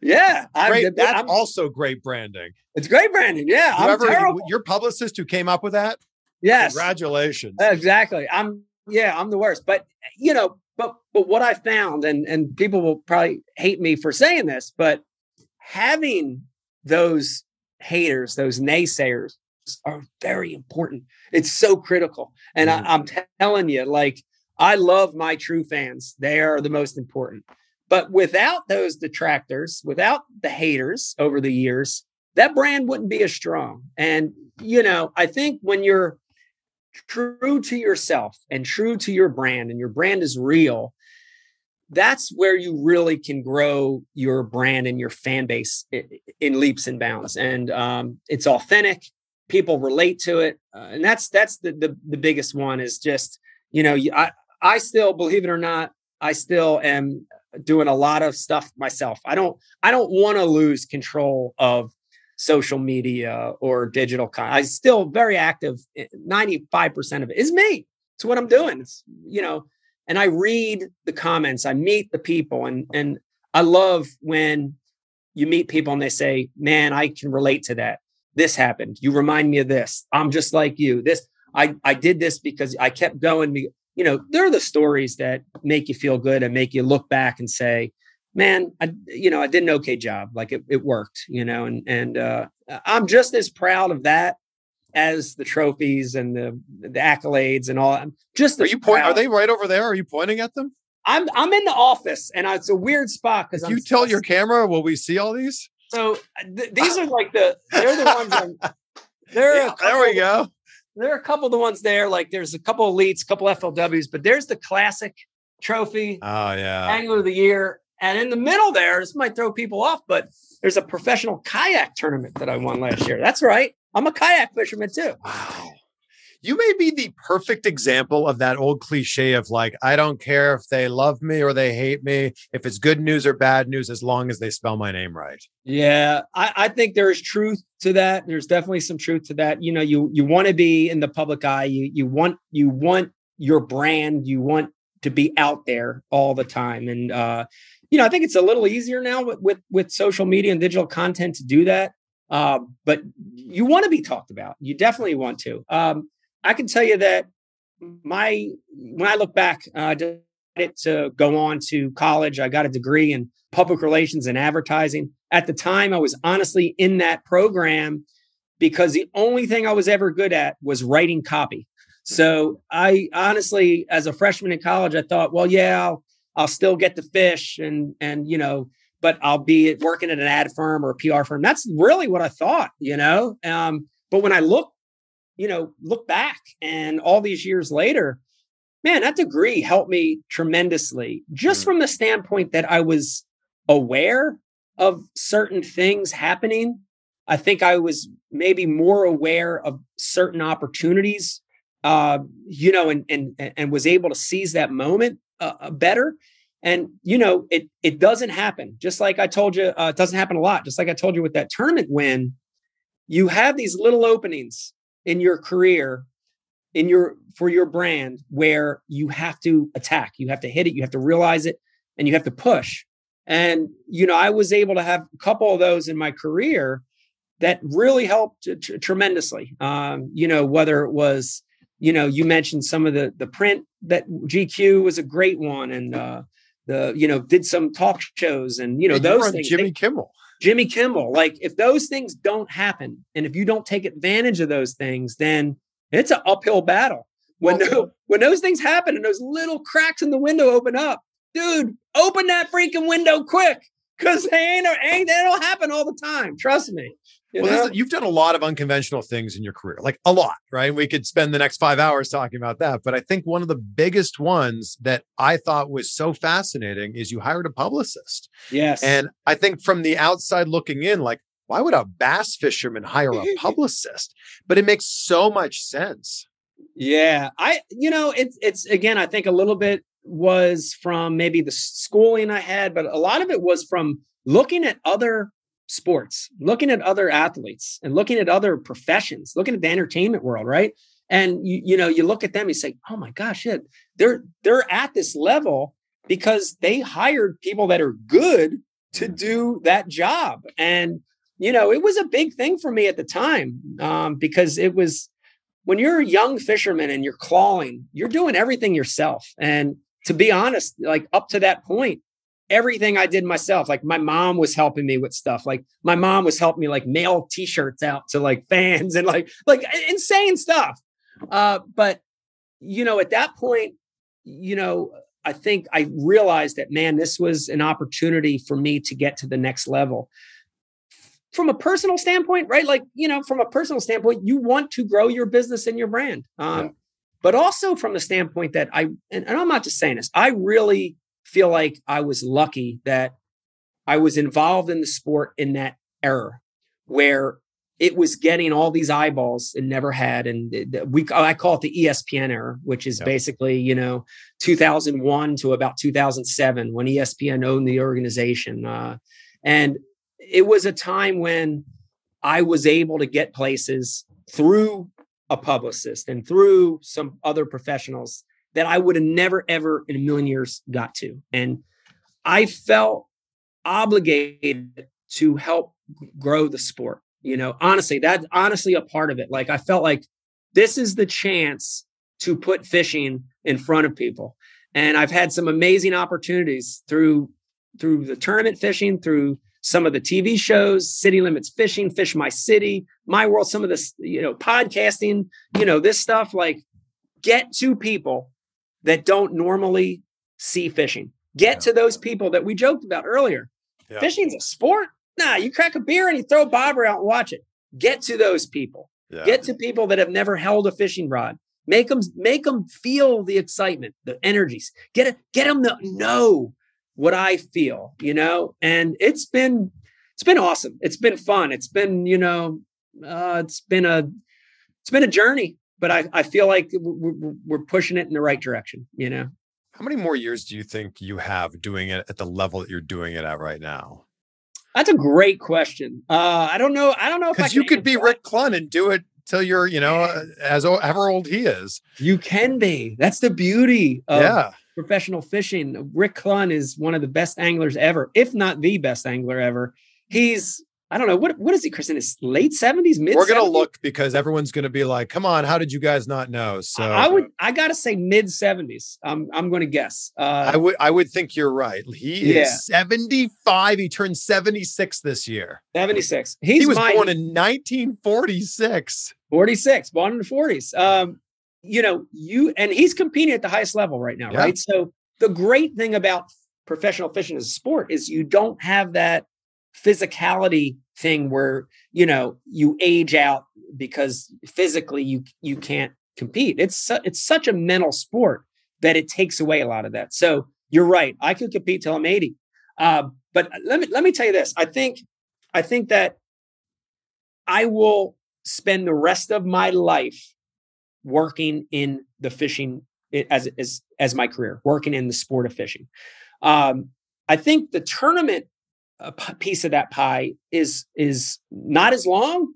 Yeah, I'm, That's I'm- also great branding. it's great, branding. Yeah, I'm Whoever terrible. your publicist who came up with that, Yes, congratulations. exactly. I'm yeah, I'm the worst. But you know, but but what I found, and and people will probably hate me for saying this, but having those haters, those naysayers, are very important. It's so critical, and Mm. I, I'm telling you, like I love my true fans. They are the most important. But without those detractors, without the haters over the years, that brand wouldn't be as strong. And you know, I think when you're true to yourself and true to your brand and your brand is real that's where you really can grow your brand and your fan base in leaps and bounds. And um, it's authentic. People relate to it. Uh, and that's that's the, the the biggest one is just you know i i still believe it or not i still am doing a lot of stuff myself. I don't i don't want to lose control of social media or digital con- i still very active eh, 95% of it. Is me it's what i'm doing it's you know and i read the comments i meet the people and and i love when you meet people and they say man i can relate to that. This happened. You remind me of this. I'm just like you. This i i did this because i kept going you know they're the stories that make you feel good and make you look back and say man, I you know I did an okay job. Like it, it worked, you know, and and uh, I'm just as proud of that as the trophies and the the accolades and all. I'm just Are you point? Are they right over there? Are you pointing at them? I'm I'm in the office, and it's a weird spot because you tell your camera, will we see all these? So uh, th- these are like the they're the ones. I'm, there, Yeah, there we go. There are a couple of the ones there. Like there's a couple elites, a couple FLWs, but there's the classic trophy, Oh yeah. angler of the year, and in the middle there, this might throw people off, but there's a professional kayak tournament that I won last year. That's right, I'm a kayak fisherman too. Wow. You may be the perfect example of that old cliche of like, I don't care if they love me or they hate me, if it's good news or bad news, as long as they spell my name right. Yeah, I, I think there is truth to that. There's definitely some truth to that. You know, you you want to be in the public eye. You you want you want your brand. You want to be out there all the time. And uh, you know, I think it's a little easier now with with, with social media and digital content to do that. Uh, but you want to be talked about. You definitely want to. Um, I can tell you that my when I look back, uh, I decided to go on to college. I got a degree in public relations and advertising. At the time, I was honestly in that program because the only thing I was ever good at was writing copy. So I honestly, as a freshman in college, I thought, well, yeah, I'll, I'll still get to fish and and you know, but I'll be working at an ad firm or a PR firm. That's really what I thought, you know. Um, but when I look, you know, look back and all these years later, man, that degree helped me tremendously, just Mm. from the standpoint that I was aware of certain things happening. I think I was maybe more aware of certain opportunities, uh, you know, and and and was able to seize that moment uh, uh, better. And you know, it it doesn't happen. Just like I told you, uh, it doesn't happen a lot. Just like I told you with that tournament win, you have these little openings in your career in your for your brand where you have to attack you have to hit it you have to realize it and you have to push and you know i was able to have a couple of those in my career that really helped t- tremendously um, you know whether it was you know you mentioned some of the the print that gq was a great one and uh the you know did some talk shows and you know Yeah, those were on things Jimmy they- Kimmel. Jimmy Kimmel. Like if those things don't happen, and if you don't take advantage of those things, then it's an uphill battle. When Well- tho- when those things happen and those little cracks in the window open up, dude, open that freaking window quick, because they ain't, ain't that'll happen all the time. Trust me. You well, is- you've done a lot of unconventional things in your career, like a lot, right? We could spend the next five hours talking about that. But I think one of the biggest ones that I thought was so fascinating is you hired a publicist. yes. And I think from the outside looking in, like, why would a bass fisherman hire a publicist? But it makes so much sense. Yeah, I you know it's it's again I think a little bit was from maybe the schooling I had, but a lot of it was from looking at other sports, looking at other athletes, and looking at other professions, looking at the entertainment world, right? And you you know you look at them, you say, oh my gosh, yeah, they're they're at this level because they hired people that are good to do that job, and you know it was a big thing for me at the time um, because it was when you're a young fisherman and you're clawing, you're doing everything yourself. And to be honest, like up to that point, everything I did myself. Like my mom was helping me with stuff. Like my mom was helping me like mail t-shirts out to like fans and like like insane stuff. Uh, but you know, at that point, you know, I think I realized that man, this was an opportunity for me to get to the next level from a personal standpoint, right? Like, you know, from a personal standpoint, you want to grow your business and your brand. Um, Yeah. But also from the standpoint that I, and, and I'm not just saying this, I really feel like I was lucky that I was involved in the sport in that era where it was getting all these eyeballs it never had. And we, I call it the ESPN era, which is Yeah. basically, you know, 2001 to about 2007 when ESPN owned the organization. Uh, and it was a time when I was able to get places through a publicist and through some other professionals that I would have never, ever in a million years got to. And I felt obligated to help grow the sport. You know, honestly, that's honestly a part of it. Like I felt like this is the chance to put fishing in front of people. And I've had some amazing opportunities through through the tournament fishing, through some of the TV shows, City Limits Fishing, Fish My City, My World, some of this, you know, podcasting, you know, this stuff like get to people that don't normally see fishing. Get to those people that we joked about earlier. Yeah. Fishing's a sport. Nah, you crack a beer and you throw a bobber out and watch it. Get to those people. Yeah. Get to people that have never held a fishing rod. Make them make them feel the excitement, the energies. Get it, get them to know what I feel, you know. And it's been it's been awesome. It's been fun. It's been you know, uh, it's been a it's been a journey, but I I feel like we're, we're pushing it in the right direction. You know. How many more years do you think you have doing it at the level that you're doing it at right now? That's a great question. Uh, I don't know. I don't know if you could be that. Rick Clunn and do it till you're, you know, uh, as o- however old he is. You can be. That's the beauty of yeah. professional fishing. Rick Clunn is one of the best anglers ever, if not the best angler ever. He's I don't know what what is he, Chris? In his late seventies, mid. We're gonna 70s? look because everyone's gonna be like, "Come on, how did you guys not know?" So I would I gotta say mid seventies. I'm I'm to guess. Uh, I would I would think you're right. He Yeah. is 75. He turned 76 this year. seventy six. He's he was my, born in 1946. 46, born in the 40s. Um, you know, you and he's competing at the highest level right now, Yeah. right? So the great thing about professional fishing as a sport is you don't have that physicality thing where you know you age out because physically you you can't compete. It's su- it's such a mental sport that it takes away a lot of that. So you're right. I could compete till I'm 80. Uh, but let me let me tell you this. I think I think that I will spend the rest of my life working in the fishing as as as my career, working in the sport of fishing. Um, I think the tournament p- piece of that pie is is not as long,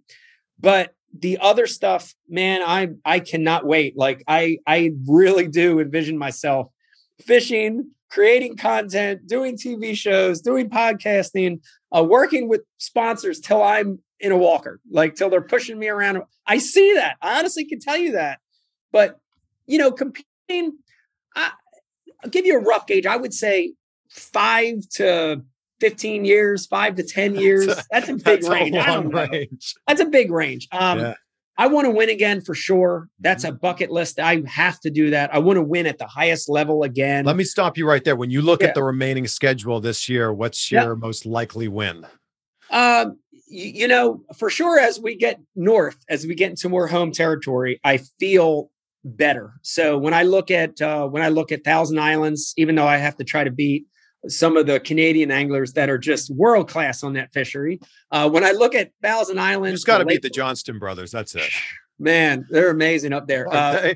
but the other stuff, man, I I cannot wait. Like I I really do envision myself fishing, creating content, doing TV shows, doing podcasting, uh, working with sponsors till I'm in a walker, like till they're pushing me around. I see that. I honestly can tell you that. But you know, competing, I, I'll give you a rough gauge. I would say five to 15 years, five to 10 years. That's a big That's range. a I don't long range. That's a big range. Um, Yeah. I want to win again for sure. That's a bucket list. I have to do that. I want to win at the highest level again. Let me stop you right there. When you look Yeah. at the remaining schedule this year, what's Yeah. your most likely win? Um, you know, for sure, as we get north, as we get into more home territory, I feel better. So when I look at uh, when I look at Thousand Islands, even though I have to try to beat some of the Canadian anglers that are just world class on that fishery, uh, when I look at Thousand You Islands, just got to beat the Johnston brothers. That's it. man, they're amazing up there. Uh,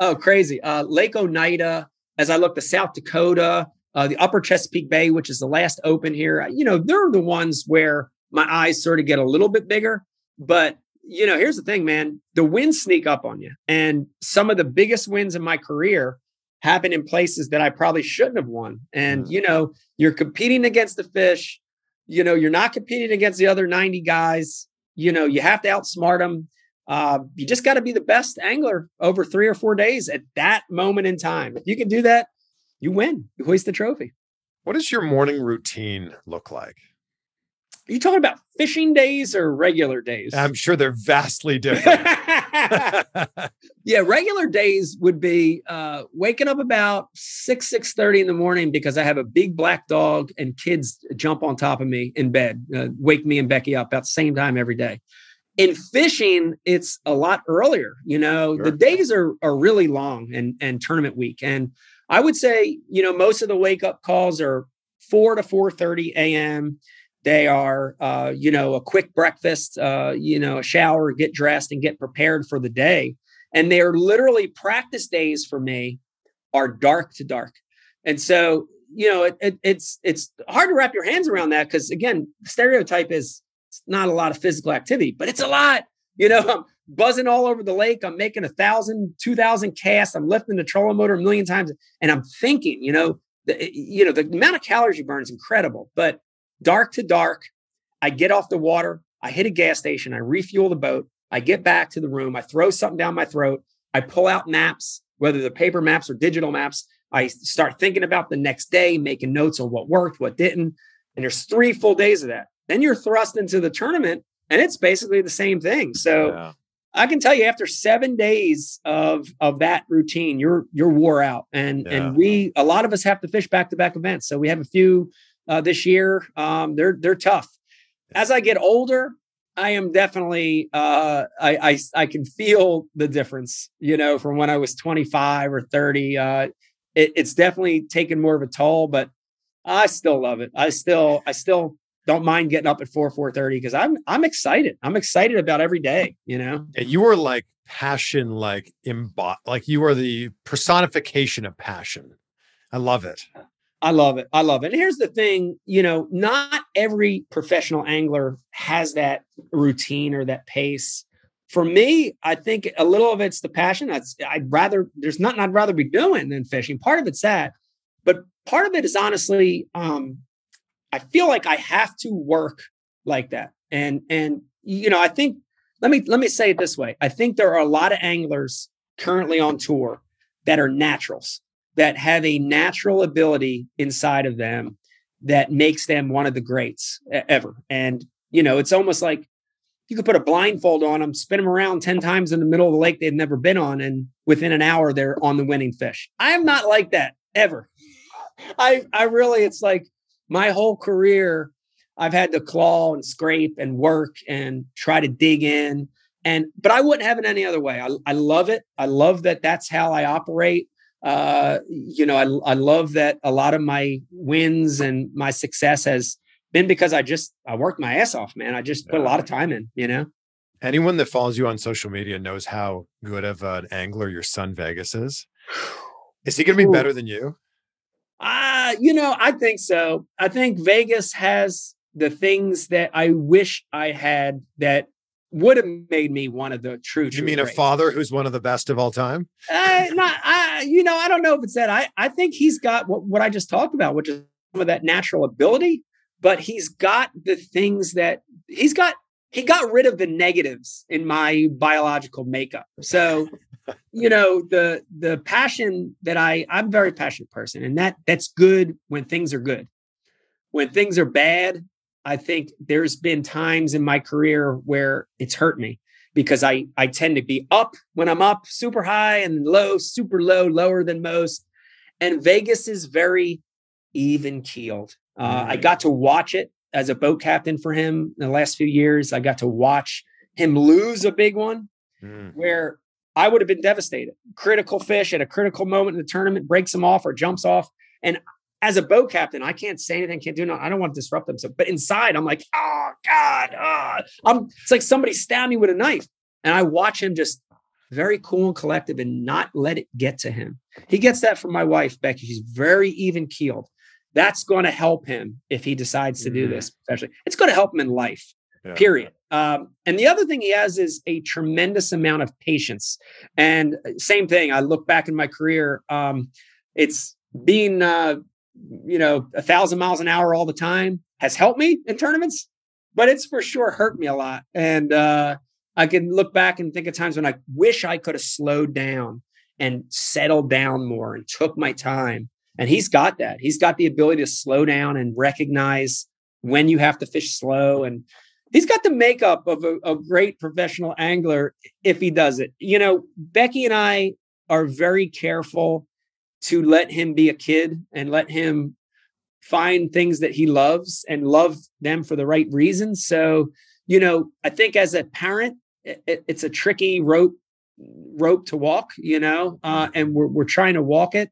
Oh, crazy. Uh, Lake Oneida, as I look to South Dakota, uh, the upper Chesapeake Bay, which is the last open here, uh, you know, they're the ones where my eyes sort of get a little bit bigger. But, you know, here's the thing, man the winds sneak up on you. And some of the biggest wins in my career happen in places that I probably shouldn't have won. And, you know, you're competing against the fish, you know, you're not competing against the other 90 guys. You know, you have to outsmart them uh, you just got to be the best angler over three or four days at that moment in time. If you can do that, you win. You hoist the trophy. What does your morning routine look like? Are you talking about fishing days or regular days? I'm sure they're vastly different. yeah, regular days would be uh, waking up about six six thirty in the morning because I have a big black dog and kids jump on top of me in bed, uh, wake me and Becky up at the same time every day. In fishing, it's a lot earlier. You know, the days are are really long and and tournament week, and I would say you know most of the wake up calls are four to four thirty a.m. They are, uh, you know, a quick breakfast, uh, you know, a shower, get dressed, and get prepared for the day. And they're literally practice days for me are dark to dark. And so, you know, it, it, it's it's hard to wrap your hands around that because again, stereotype is not a lot of physical activity, but it's a lot. You know, I'm buzzing all over the lake. I'm making a thousand, two thousand casts. I'm lifting the trolling motor a million times, and I'm thinking, you know, the, you know, the amount of calories you burn is incredible. But dark to dark, I get off the water. I hit a gas station. I refuel the boat. I get back to the room. I throw something down my throat. I pull out maps, whether they're paper maps or digital maps. I start thinking about the next day, making notes on what worked, what didn't. And there's three full days of that. Then you're thrust into the tournament and it's basically the same thing. So Yeah. I can tell you after seven days of of that routine, you're you're wore out. And Yeah. and we a lot of us have to fish back to back events. So we have a few uh, this year. Um, they're they're tough. As I get older, I am definitely uh, I, I I can feel the difference. You know, from when I was 25 or 30. Uh, it, it's definitely taken more of a toll, but I still love it. I still I still don't mind getting up at 4 4:30 because I'm I'm excited. I'm excited about every day. You know. And you are like passion, like embod, like you are the personification of passion. I love it. I love it. I love it. And here's the thing, you know, not every professional angler has that routine or that pace. For me, I think a little of it's the passion. That's I'd rather there's nothing I'd rather be doing than fishing. Part of it's that, but part of it is honestly, um, I feel like I have to work like that. And and you know, I think let me let me say it this way. I think there are a lot of anglers currently on tour that are naturals that have a natural ability inside of them that makes them one of the greats ever. And, you know, it's almost like you could put a blindfold on them, spin them around 10 times in the middle of the lake they've never been on, and within an hour they're on the winning fish. I am not like that ever. I I really it's like my whole career I've had to claw and scrape and work and try to dig in and but I wouldn't have it any other way. I, I love it. I love that that's how I operate uh, you know, I, I love that a lot of my wins and my success has been because I just I worked my ass off, man. I just put a lot of time in, you know. Anyone that follows you on social media knows how good of an angler your son Vegas is. Is he going to be better than you? Ah, you know, I think so. I think Vegas has the things that I wish I had that would have made me one of the true. You true mean a father who's one of the best of all time? Uh, not, I, you know, I don't know if it's that. I, I think he's got what, what I just talked about, which is some of that natural ability, but he's got the things that he's got. He got rid of the negatives in my biological makeup. So, you know, the the passion that I I'm a very passionate person, and that that's good when things are good. When things are bad, I think there's been times in my career where it's hurt me because I I tend to be up when I'm up super high and low super low lower than most and Vegas is very even keeled. Uh, I got to watch it as a boat captain for him in the last few years. I got to watch him lose a big one Mm. where I would have been devastated. Critical fish at a critical moment in the tournament breaks him off or jumps off. And as a boat captain, I can't say anything, can't do no, I don't want to disrupt them. So, but inside, I'm like, oh God, ah. I'm. It's like somebody stabbed me with a knife, and I watch him just very cool and collective and not let it get to him. He gets that from my wife, Becky. She's very even keeled. That's going to help him if he decides to do Mhm. this. Especially, it's going to help him in life Yeah. period. Um, and the other thing he has is a tremendous amount of patience. And uh, same thing, I look back in my career, um, it's being, uh, you know, a thousand miles an hour all the time has helped me in tournaments, but it's for sure hurt me a lot. And uh, I can look back and think of times when I wish I could have slowed down and settled down more and took my time. And he's got that. He's got the ability to slow down and recognize when you have to fish slow and he's got the makeup of a, a great professional angler if he does it. You know, Becky and I are very careful to let him be a kid and let him find things that he loves and love them for the right reasons. So, you know, I think as a parent, it, it- it's a tricky rope rope to walk, you know, uh, and we're we're trying to walk it.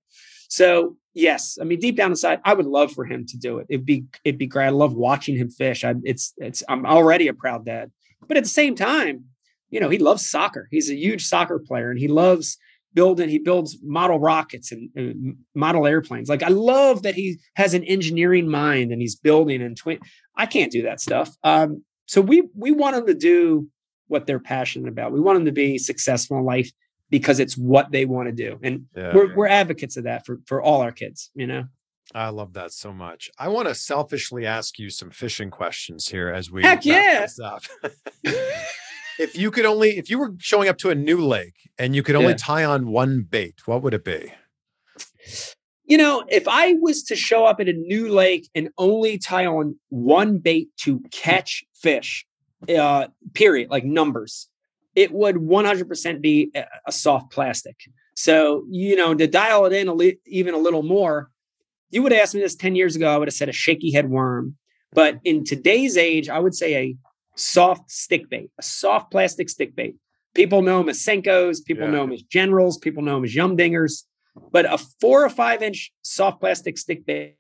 So yes, I mean deep down inside, I would love for him to do it. It'd be it'd be great. I love watching him fish. I, it's it's I'm already a proud dad, but at the same time, you know, he loves soccer. He's a huge soccer player, and he loves building. He builds model rockets and, and model airplanes. Like I love that he has an engineering mind and he's building and twin. I can't do that stuff. Um, so we we want them to do what they're passionate about. We want them to be successful in life because it's what they want to do. And Yeah. we're, we're advocates of that for, for all our kids, you know? I love that so much. I want to selfishly ask you some fishing questions here as we Heck yeah. if you could only, if you were showing up to a new lake and you could only Yeah. tie on one bait, what would it be? You know, if I was to show up at a new lake and only tie on one bait to catch fish, uh, period, like numbers, it would 100% be a, a soft plastic. So, you know, to dial it in a li- even a little more, you would ask me this 10 years ago, I would have said a shaky head worm. But in today's age, I would say a soft stick bait, a soft plastic stick bait. People know them as Senkos, people Yeah. know them as generals, people know them as yum dingers. But a four or five inch soft plastic stick bait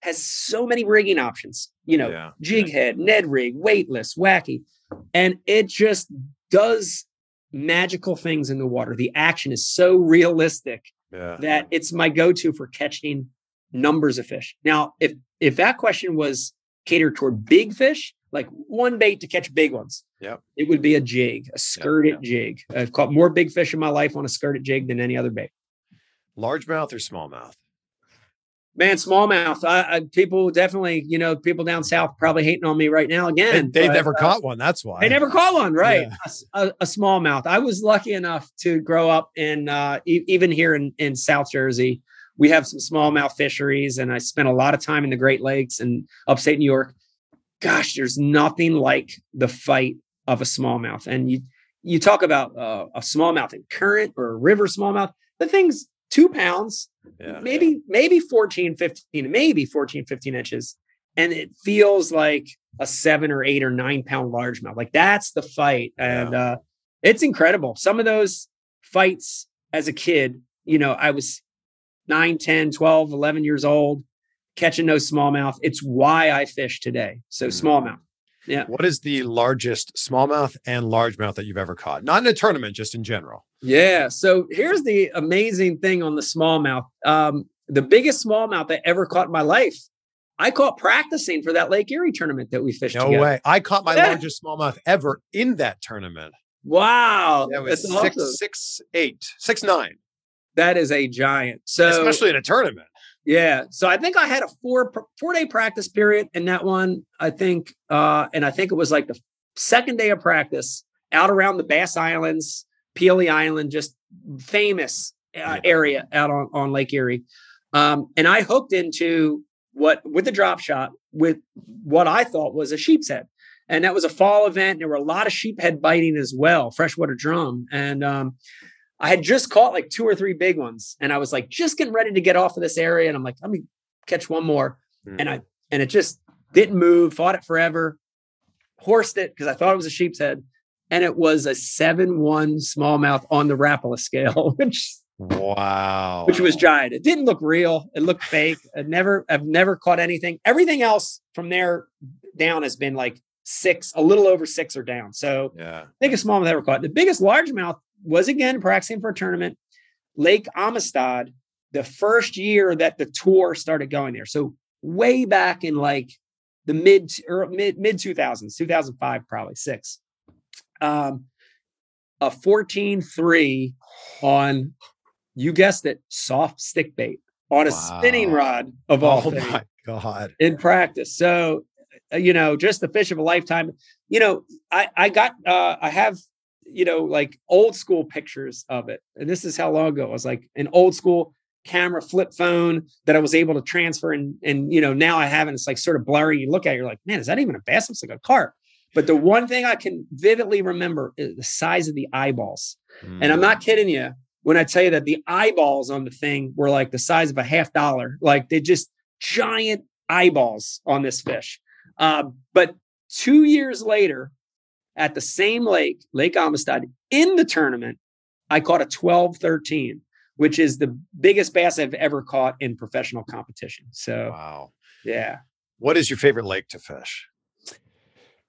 has so many rigging options, you know, Yeah. jig head, Ned rig, weightless, wacky. And it just does magical things in the water. The action is so realistic Yeah. that it's my go-to for catching numbers of fish. Now, if if that question was catered toward big fish, like one bait to catch big ones, Yep. it would be a jig, a skirted jig. I've caught more big fish in my life on a skirted jig than any other bait. Largemouth or smallmouth? Man, smallmouth. I, I people definitely, you know, people down south probably hating on me right now again. They've but, never uh, caught one. That's why. They never caught one, right? Yeah. A A, a smallmouth. I was lucky enough to grow up in, uh, e- even here in, in South Jersey. We have some smallmouth fisheries, and I spent a lot of time in the Great Lakes and upstate New York. Gosh, there's nothing like the fight of a smallmouth. And you you talk about uh, a smallmouth in current or a river smallmouth. The thing's two pounds, Yeah. maybe maybe 14 15 maybe 14 15 inches and it feels like a seven or eight or nine pound largemouth like that's the fight and uh it's incredible some of those fights as a kid you know i was 9 10 12 11 years old catching those smallmouth it's why i fish today so Mhm. smallmouth Yeah. What is the largest smallmouth and largemouth that you've ever caught? Not in a tournament, just in general. Yeah. So here's the amazing thing on the smallmouth. Um, the biggest smallmouth I ever caught in my life, I caught practicing for that Lake Erie tournament that we fished No together. way. I caught my Yeah. largest smallmouth ever in that tournament. Wow. That was that's six, awesome. six, eight, six, nine. That is a giant. So Especially in a tournament. Yeah. So I think I had a four four day practice period in that one. I think uh, and I think it was like the second day of practice out around the Bass Islands, Pelee Island, just famous uh, area out on, on Lake Erie. Um, and I hooked into what with the drop shot with what I thought was a sheep's head. And that was a fall event. There were a lot of sheephead biting as well, freshwater drum. And um, I had just caught like two or three big ones. And I was like just getting ready to get off of this area. And I'm like, let me catch one more. Hmm. And I and it just didn't move, fought it forever, horsed it because I thought it was a sheep's head. And it was a seven one smallmouth on the Rapala scale, which wow. which was giant. It didn't look real. It looked fake. I never, I've never caught anything. Everything else from there down has been like six, a little over six or down. So yeah. biggest smallmouth I ever caught. The biggest largemouth was again practicing for a tournament, Lake Amistad, the first year that the tour started going there. So way back in like the mid or mid mid 2000s, 2005 probably, 6. Um a 14-3 on you guessed it, soft stick bait on a spinning rod of all Oh things my God. in practice. So, uh, you know, just the fish of a lifetime. You know, I I got uh I have you know like old school pictures of it, and this is how long ago it was like an old school camera flip phone that I was able to transfer and and you know now I have it. It's like sort of blurry. You look at it, you're like, man, is that even a bass? It's like a carp. But the one thing I can vividly remember is the size of the eyeballs. And Mm. I'm not kidding you when I tell you that the eyeballs on the thing were like the size of a half dollar. Like they just giant eyeballs on this fish. Uh, but two years later, at the same lake, Lake Amistad, in the tournament, I caught a 12 13, which is the biggest bass I've ever caught in professional competition. So, Wow. yeah. What is your favorite lake to fish?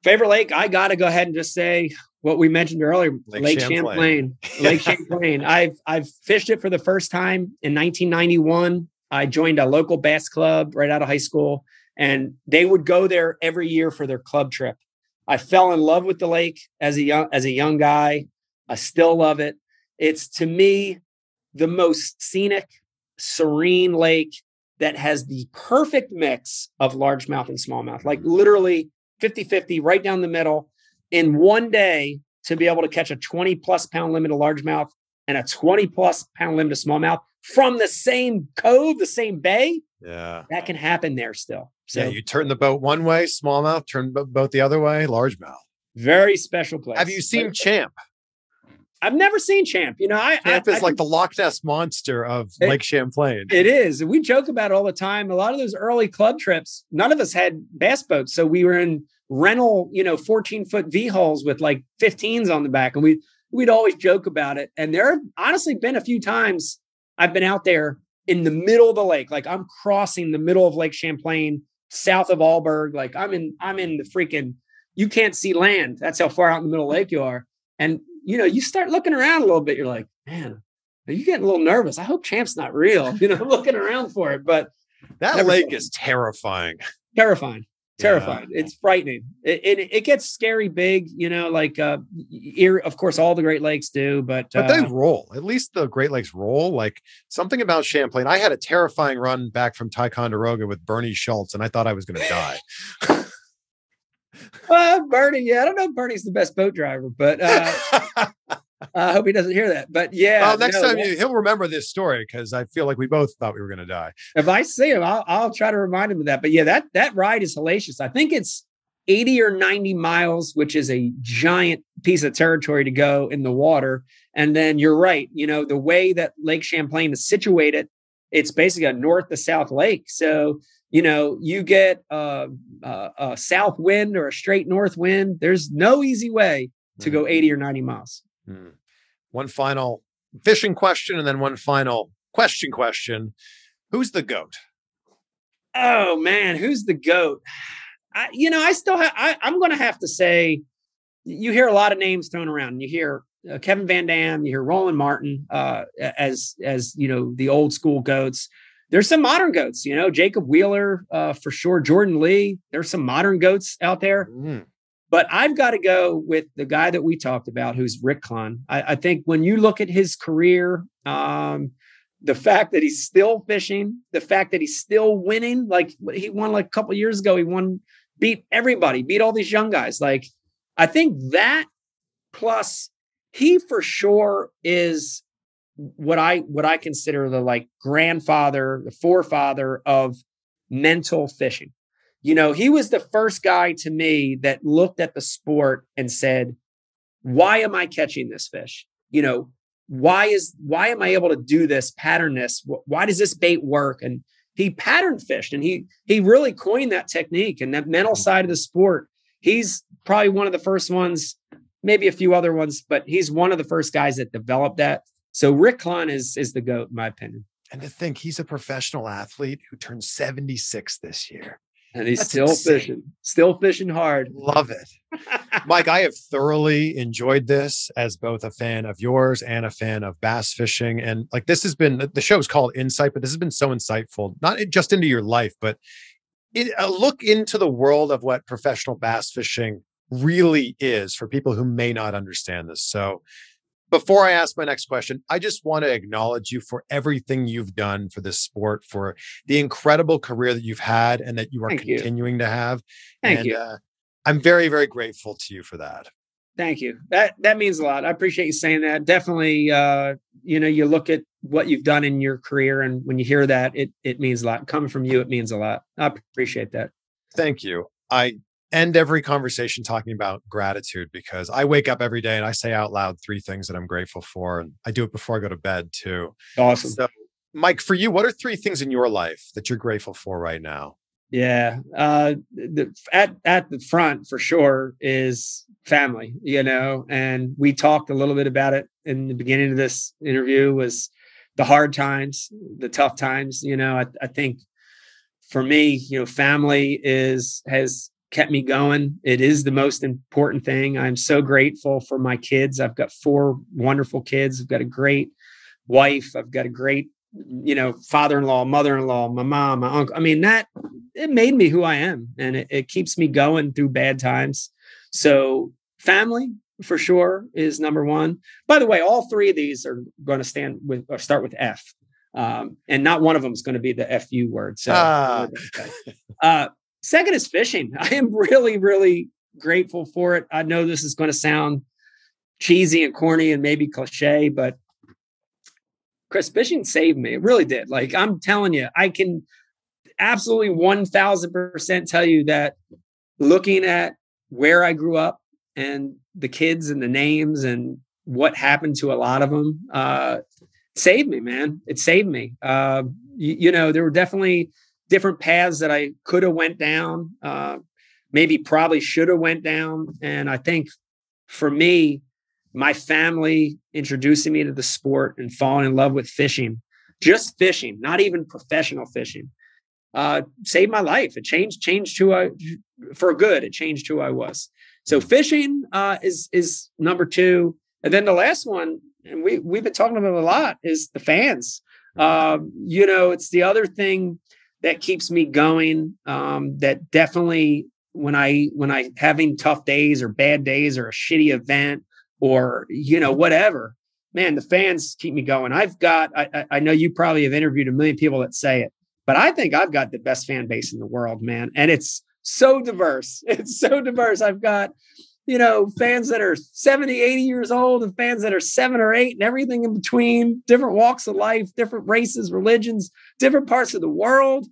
Favorite lake, I got to go ahead and just say what we mentioned earlier Lake Lake, Champlain. Champlain. Lake Champlain. I've I've fished it for the first time in 1991. I joined a local bass club right out of high school, and they would go there every year for their club trip. I fell in love with the lake as a young as a young guy. I still love it. It's to me the most scenic, serene lake that has the perfect mix of largemouth and smallmouth. Like literally 50-50 right down the middle in one day to be able to catch a 20 plus pound limit of largemouth and a 20 plus pound limit of smallmouth from the same cove, the same bay, Yeah. that can happen there still. So yeah, you turn the boat one way, smallmouth, turn the boat the other way, largemouth. very special place. Have you seen Champ? I've never seen Champ. You know, I, I, Champ is I like the Loch Ness monster of It- Lake Champlain. It is. We joke about it all the time. A lot of those early club trips, none of us had bass boats. So we were in rental, you know, 14 foot V hulls with like 15s on the back. And we we'd always joke about it. And there have honestly been a few times I've been out there in the middle of the lake. Like I'm crossing the middle of Lake Champlain, south of Alburgh. Like I'm in, I'm in the freaking, you can't see land. That's how far out in the middle of the lake you are. And you know, you start looking around a little bit, you're like, man, are you getting a little nervous? I hope Champ's not real. You know, looking around for it, but that lake is terrifying. terrifying, Yeah. terrifying. It's frightening. It, it it gets scary big. You know, like uh, Erie, of course, all the Great Lakes do, but, But they uh, roll. At least the Great Lakes roll. Like something about Champlain. I had a terrifying run back from Ticonderoga with Bernie Schultz, and I thought I was going to die. uh, Bernie. Yeah, I don't know. if Bernie's the best boat driver, but uh, I hope he doesn't hear that. But yeah, well, next no, time you, he'll remember this story because I feel like we both thought we were going to die. if I see him, I'll, I'll try to remind him of that. But yeah, that that ride is hellacious. I think it's 80 or 90 miles, which is a giant piece of territory to go in the water. And then you're right, you know, the way that Lake Champlain is situated, it's basically a north to south lake. So, you know, you get a, a, a south wind or a straight north wind. There's no easy way to go mm-hmm. 80 or 90 miles. Hmm. One final fishing question, and then one final question. Question: Who's the goat? Oh man, who's the goat? I, you know, I still have. I, I'm going to have to say, you hear a lot of names thrown around. You hear uh, Kevin Van Dam, you hear Roland Martin, uh, as as you know the old school goats. There's some modern goats, you know, Jacob Wheeler uh, for sure, Jordan Lee. There's some modern goats out there, Hmm. But I've got to go with the guy that we talked about, who's Rick Clunn. I, I think when you look at his career, um, the fact that he's still fishing, the fact that he's still winning, like he won like a couple years ago, he won, beat everybody, beat all these young guys. Like, I think that plus he for sure is what I what I consider the like grandfather, the forefather of mental fishing. You know, he was the first guy to me that looked at the sport and said, "Why am I catching this fish? You know, why is why am I able to do this, pattern this? Why does this bait work?" And he pattern fished, and he he really coined that technique and that mental mm-hmm. side of the sport. He's probably one of the first ones, maybe a few other ones, but he's one of the first guys that developed that. So Rick Clunn is is the goat, in my opinion, And to think he's a professional athlete who turned 76 this year. And he's That's still insane. fishing, still fishing hard. Love it. Mike, I have thoroughly enjoyed this as both a fan of yours and a fan of bass fishing. And like this has been the show is called Insight, but this has been so insightful, not just into your life, but it, a look into the world of what professional bass fishing really is for people who may not understand this. So before I ask my next question, I just want to acknowledge you for everything you've done for this sport, for the incredible career that you've had and that you are Thank you. continuing to have. Thank and, you. Uh, I'm very, very grateful to you for that. Thank you. That that means a lot. I appreciate you saying that. Definitely uh, you know, you look at what you've done in your career and when you hear that, it it means a lot. Coming from you, it means a lot. I appreciate that. Thank you. I end every conversation talking about gratitude because I wake up every day and I say out loud three things that I'm grateful for. And I do it before I go to bed too. Awesome. So, Mike, for you, what are three things in your life that you're grateful for right now? Yeah. Uh the at at the front for sure is family, you know, and we talked a little bit about it in the beginning of this interview was the hard times, the tough times, you know, I, I think for me, you know, family is has kept me going. It is the most important thing. I'm so grateful for my kids. I've got four wonderful kids. I've got a great wife. I've got a great, you know, father-in-law, mother-in-law, my mom, my uncle. I mean, that it made me who I am and it, it keeps me going through bad times. So family for sure is number one. By the way, all three of these are going to stand with or start with F. Um, and not one of them is going to be the FU word. So Ah. uh, second is fishing. I am really, really grateful for it. I know this is going to sound cheesy and corny and maybe cliche, but Chris, fishing saved me. It really did. Like I'm telling you, I can absolutely 1000% tell you that looking at where I grew up and the kids and the names and what happened to a lot of them uh, saved me, man. It saved me. Uh, you, you, know, there were definitely different paths that I could have went down, uh, maybe probably should have went down. And I think for me, my family introducing me to the sport and falling in love with fishing, just fishing, not even professional fishing, uh, saved my life. It changed changed who I for good. It changed who I was. So fishing uh, is is number two, and then the last one, and we we've been talking about a lot, is the fans. Um, you know, it's the other thing that keeps me going. Um, that definitely when I when I having tough days or bad days or a shitty event or you know whatever, man, the fans keep me going. I've got I, I know you probably have interviewed a million people that say it but I think I've got the best fan base in the world, man. And it's so diverse. It's so diverse. I've got, you know, fans that are 70, 80 years old and fans that are seven or eight and everything in between, different walks of life, different races, religions, different parts of the world.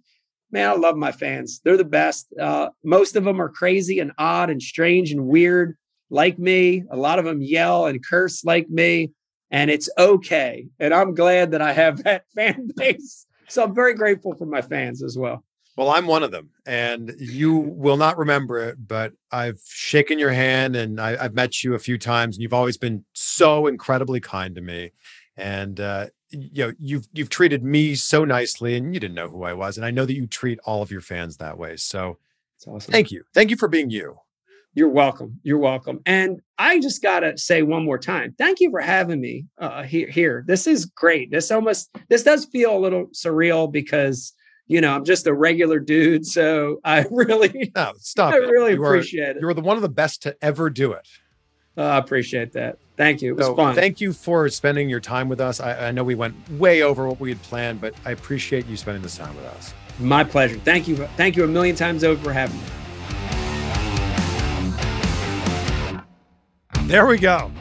Man, I love my fans. They're the best. Uh, most of them are crazy and odd and strange and weird, like me. A lot of them yell and curse like me, and it's okay. And I'm glad that I have that fan base so I'm very grateful for my fans as well. Well, I'm one of them, and you will not remember it, but I've shaken your hand and I, have met you a few times, and you've always been so incredibly kind to me. And uh, you know, you've you've treated me so nicely, and you didn't know who I was, and I know that you treat all of your fans that way. So, awesome. thank you, thank you for being you. You're welcome. You're welcome. And I just gotta say one more time, thank you for having me uh, here. Here, this is great. This almost this does feel a little surreal because you know I'm just a regular dude. So I really, no, stop. I really you appreciate are, it. You are the one of the best to ever do it. Uh, I appreciate that. Thank you. It was so, fun. Thank you for spending your time with us. I, I know we went way over what we had planned, but I appreciate you spending this time with us. My pleasure. Thank you. Thank you a million times over for having me. There we go.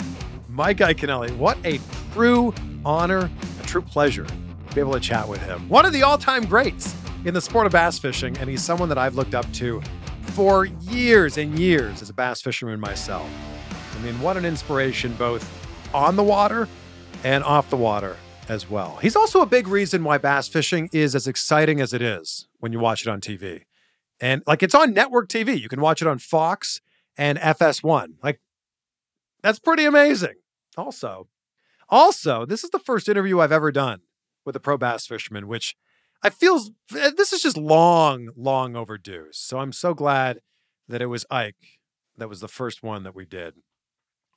Mike Iaconelli. What a true honor, a true pleasure be able to chat with him. One of the all time greats in the sport of bass fishing, and he's someone that I've looked up to for years and years as a bass fisherman myself. I mean, what an inspiration both on the water and off the water as well. He's also a big reason why bass fishing is as exciting as it is when you watch it on TV. And like it's on network TV. You can watch it on Fox and FS1. Like that's pretty amazing. Also, also, this is the first interview I've ever done with a pro bass fisherman, which I feel eh, this is just long, long overdue. So I'm so glad that it was Ike that was the first one that we did.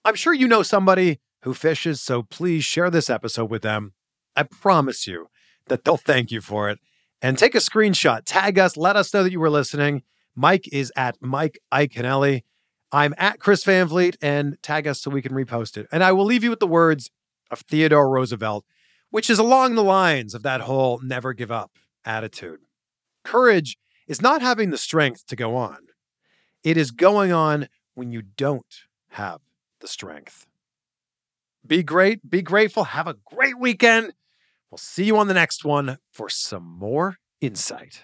I'm sure you know somebody who fishes, so please share this episode with them. I promise you that they'll thank you for it. And take a screenshot, tag us, let us know that you were listening. Mike is at Mike Iaconelli. I'm at Chris Van Vliet and tag us so we can repost it. And I will leave you with the words of Theodore Roosevelt, which is along the lines of that whole never give up attitude. Courage is not having the strength to go on, it is going on when you don't have the strength. Be great, be grateful, have a great weekend. We'll see you on the next one for some more insight.